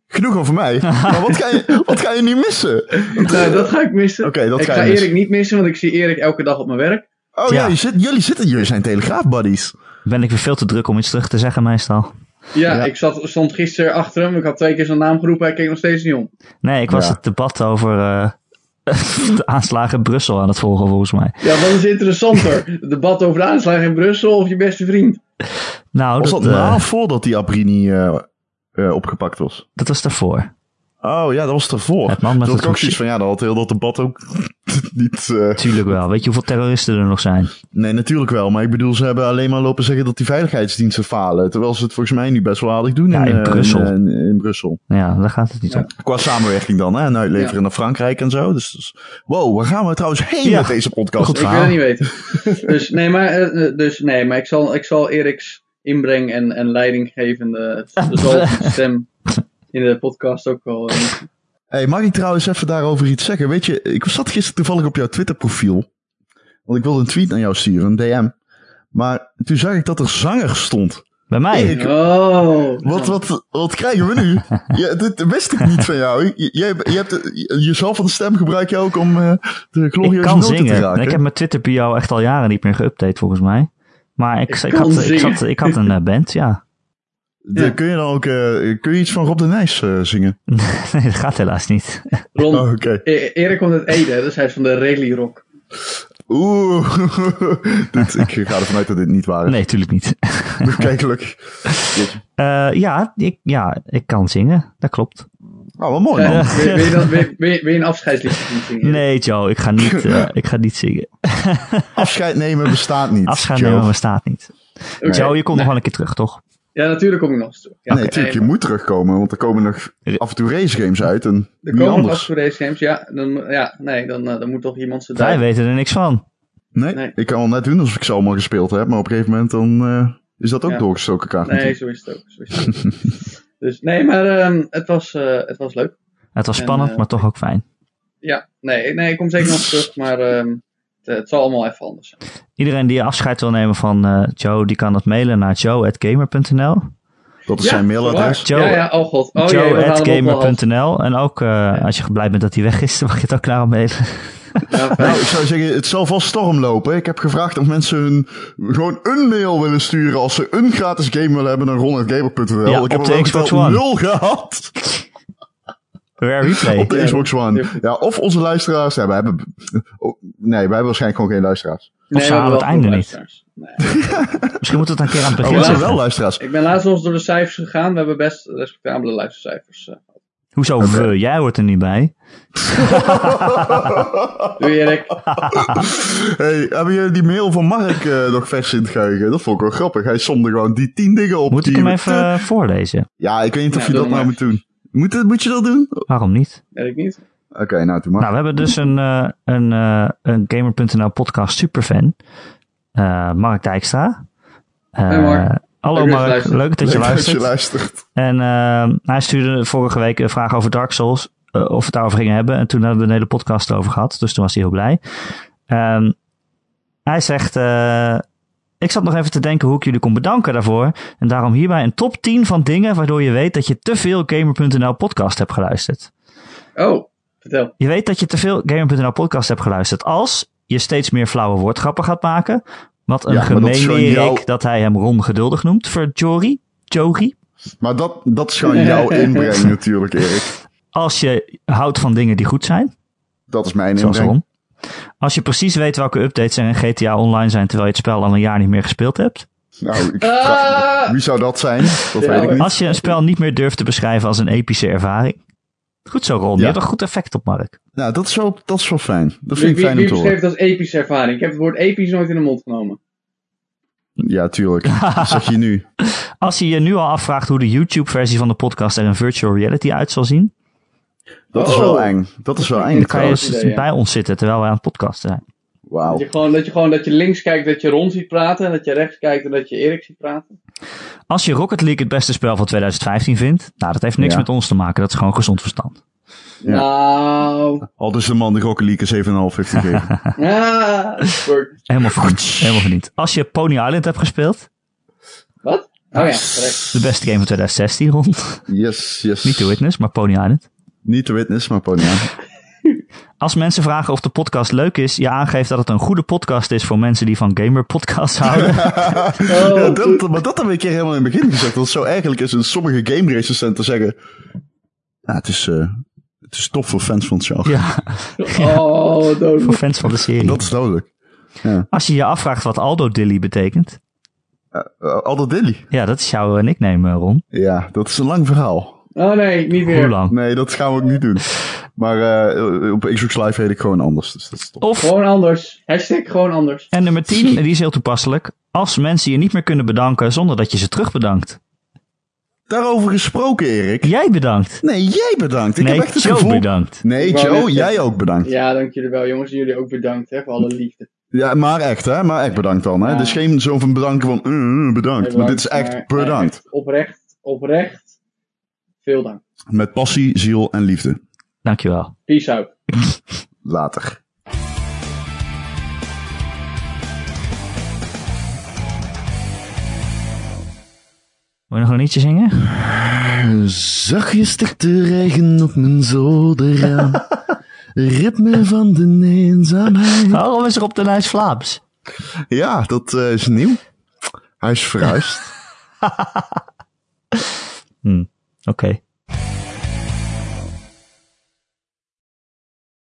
genoeg over mij. maar wat ga je, wat ga je nu missen? Nou, dat ga ik missen. Oké, dat ik ga ga missen. Erik niet missen, want ik zie Erik elke dag op mijn werk. Oh Ja. ja, je zit, jullie, zitten, jullie zijn telegraaf-buddies. Ben ik weer veel te druk om iets terug te zeggen meestal. Ja, Ja. ik zat, stond gisteren achter hem, ik had twee keer zijn naam geroepen, hij keek nog steeds niet om. Nee, ik was Ja. het debat over eh, de aanslagen in Brussel aan het volgen volgens mij. Ja, wat is interessanter? Het debat over de aanslag in Brussel of je beste vriend? Nou, Was dat, dat eh, na of voordat die Abrini eh, eh, opgepakt was? dat was daarvoor. Oh ja, dat was ervoor. Het man met dat het ik ook hoekje. zoiets van, ja, dat had heel dat debat ook niet... eh, Tuurlijk wel. Weet je hoeveel terroristen er nog zijn? Nee, natuurlijk wel. Maar ik bedoel, ze hebben alleen maar lopen zeggen dat die veiligheidsdiensten falen. Terwijl ze het volgens mij nu best wel aardig doen Ja, in eh, Brussel. In, in Brussel. Ja, daar gaat het niet Ja. om. Qua samenwerking dan, hè. En uitleveren Ja. naar Frankrijk en zo. Dus, dus- wow, waar gaan we trouwens heen Ja. met deze podcast? Goed Ik wil het niet weten. dus nee, maar, eh, eh, dus, nee, maar ik, zal, ik zal Eriks inbreng en, en leidinggevende zalvende stem in de podcast ook wel. Hey, mag ik trouwens even daarover iets zeggen? Weet je, ik zat gisteren toevallig op jouw Twitter profiel. Want ik wilde een tweet naar jou sturen, een DM. Maar toen zag ik dat er zanger stond. Bij mij? Erik, Oh. Wat, wat, wat krijgen we nu? ja, dit wist ik niet van jou. Je, jij- je hebt de- jezelf van de stem gebruik je ook om eh, de glorieuze kan noten te zingen. raken. Ik heb mijn Twitter bio echt al jaren niet meer geüpdate volgens mij. Maar ik, Ik had, ik, had, ik had een eh, band, ja. De- Ja. kun je dan ook eh, kun je iets van Rob de Nijs eh, zingen? nee, dat gaat helaas niet. Ron, Oh, oké. E- Erik komt uit Ede, dus hij is van de Rally Rock. Oeh. dit, ik ga ervan uit dat dit niet waar is. Nee, tuurlijk niet. Kijk, gelukkig. Eh, ja, ik, ja, ik kan zingen. Dat klopt. Oh, wat mooi. Eh, wil, wil je dan, wil, wil je- wil je een afscheidsliedje zingen? Nee, Joe, ik ga niet, eh, ik ga niet zingen. Afscheid nemen bestaat niet. Afscheid Joe. nemen bestaat niet. Oké. Joe, je komt nog wel een keer terug, toch? Ja, natuurlijk kom ik nog eens terug. Ja, nee, natuurlijk, je moet terugkomen, want er komen nog af en toe race games uit en Er komen nog anders. af en toe race games, ja. Dan, ja, nee, dan, eh, dan moet toch iemand ze Wij weten er niks van. Nee, Nee. ik kan wel net doen alsof ik ze allemaal gespeeld heb, maar op een gegeven moment dan eh, is dat ook Ja. doorgestoken kaart. Nee, zo is het ook. Zo is het ook. dus nee, maar ehm, het, was, eh, het was leuk. Het was En, spannend, maar toch ook fijn. Ja, nee, nee ik kom zeker nog terug, maar ehm, het, het zal allemaal even anders zijn. Iedereen die afscheid wil nemen van eh, Joe, die kan dat mailen naar joe.gamer.nl. Dat is Ja, zijn mailadres. Joe- ja, ja, oh god. Oh, joe.gamer.nl. En ook eh, als je blij bent dat hij weg is, dan mag je het ook naar hem mailen. Ja. Nou, ik zou zeggen, het zal vast storm lopen. Ik heb gevraagd of mensen hun gewoon een mail willen sturen als ze een gratis game willen hebben naar ron.gamer.nl. Ja, ik heb op er de wel Xbox geteld One. nul gehad Rare replay. op de Xbox One. ja. Ja, of onze luisteraars. Ja, wij hebben, oh, nee, wij hebben waarschijnlijk gewoon geen luisteraars. Nee, ze we halen hebben het einde niet. Nee. Misschien moeten we het een keer aan het Oh, begin we hebben zeggen. wel luisteraars. Ik ben laatst nog eens door de cijfers gegaan. We hebben best respectabele luistercijfers. eh. Hoezo we? Jij hoort er niet bij. Doei Erik. hey, hebben jullie die mail van Mark eh, nog vers in het geheugen? Dat vond ik wel grappig. Hij somde gewoon die tien dingen op. Moet ik hem even eh, voorlezen? Ja, ik weet niet of Ja, je dat nou moet doen. Moet, het- moet je dat doen? Waarom niet? Erik niet. Oké, nou. Nou, we hebben dus een, eh, een, eh, een Gamer.nl podcast superfan. Eh Mark Dijkstra. Eh, Hey, Mark. Hallo Leuk dat je Mark, luistert. leuk dat je Leuk luistert. luistert. En eh, hij stuurde vorige week een vraag over Dark Souls. of we het daarover gingen hebben. En toen hebben we een hele podcast over gehad. Dus toen was hij heel blij. Ehm, hij zegt... eh, ik zat nog even te denken hoe ik jullie kon bedanken daarvoor. En daarom hierbij een top 10 van dingen waardoor je weet dat je te veel Gamer.nl podcast hebt geluisterd. Oh, vertel. Je weet dat je te veel Gamer.nl podcast hebt geluisterd als je steeds meer flauwe woordgrappen gaat maken. Wat een Ja, dat gemeen jouw- dat hij hem Ron geduldig noemt voor Jory. Jory. Maar dat, dat is gewoon jouw inbreng natuurlijk, Erik. Als je houdt van dingen die goed zijn, Dat is mijn zoals inbreng. Ron. Als je precies weet welke updates er in GTA Online zijn terwijl je het spel al een jaar niet meer gespeeld hebt. Nou, ik Ah! wie zou dat zijn? Dat Ja, weet ik niet. Als je een spel niet meer durft te beschrijven als een epische ervaring. Goed zo Ron, je hebt een goed effect op Mark. Nou, dat is wel, dat is wel fijn. Dat vind Wie, ik wie, fijn om wie te horen. beschreef het als epische ervaring? Ik heb het woord episch nooit in de mond genomen. Ja, tuurlijk. Dat zeg je nu. Als je je nu al afvraagt hoe de YouTube versie van de podcast er in virtual reality uit zal zien. Dat is Oh. wel eng. Dat is wel eng Dan kan je dus idee, ja. bij ons zitten terwijl wij aan het podcasten zijn. Wauw. Dat je, gewoon, dat je gewoon dat je links kijkt dat je Ron ziet praten. En dat je rechts kijkt en dat je Erik ziet praten. Als je Rocket League het beste spel van 2015 vindt, nou dat heeft niks Ja. met ons te maken, dat is gewoon gezond verstand. Ja. Nou. Al dus de man die Rocket League een 7,5 heeft gegeven. Spurt. Helemaal verdiend. Helemaal verdiend. Als je Pony Island hebt gespeeld, Wat? Oh ja, correct. de beste game van 2016 rond. Yes, yes. Niet The Witness, maar Pony Island. Niet de witness, maar Pony Island. Als mensen vragen of de podcast leuk is, je aangeeft dat het een goede podcast is voor mensen die van gamer podcasts houden. Oh, Ja, dat, maar dat hebben we een keer helemaal in het begin gezegd. Dat het zo eigenlijk is in sommige game recensenten zeggen... Ja, het is, eh, het is tof voor fans van het genre. ja, Oh, voor fans van de serie. Dat is duidelijk. Als je je afvraagt wat Aldo Dilly betekent, Uh, Aldo Dilly. ja, dat is jouw eh, nickname, eh, Ron. Ja, dat is een lang verhaal. Oh nee, niet Hoe weer. lang? Nee, dat gaan we ook niet doen. Maar eh, op Xbox Live heet ik gewoon anders. Dus dat is top. Of Gewoon anders. Hashtag gewoon anders. En nummer 10, en die is heel toepasselijk. Als mensen je niet meer kunnen bedanken zonder dat je ze terug bedankt. Daarover gesproken, Erik. Jij bedankt. Nee, jij bedankt. Ik nee, heb echt het Joe gevoel... bedankt. Nee, Joe, net jij ook bedankt. Ja. Ja, dank jullie wel jongens. Jullie ook bedankt hè, voor alle liefde. maar echt, hè? Maar echt bedankt dan, hè? Ja. Is geen zo van bedanken van... eh, bedankt. Maar dit is echt bedankt. echt oprecht, oprecht. Veel dank. Met passie, ziel en liefde. Dankjewel. Peace out. Later. Wil je nog een liedje zingen? Zachtjes stikt de regen op mijn zolderraam. Ritme van de eenzaamheid. Waarom is er op de lijst Vlaams? Ja, dat eh, is nieuw. Hij is verhuisd. Oké.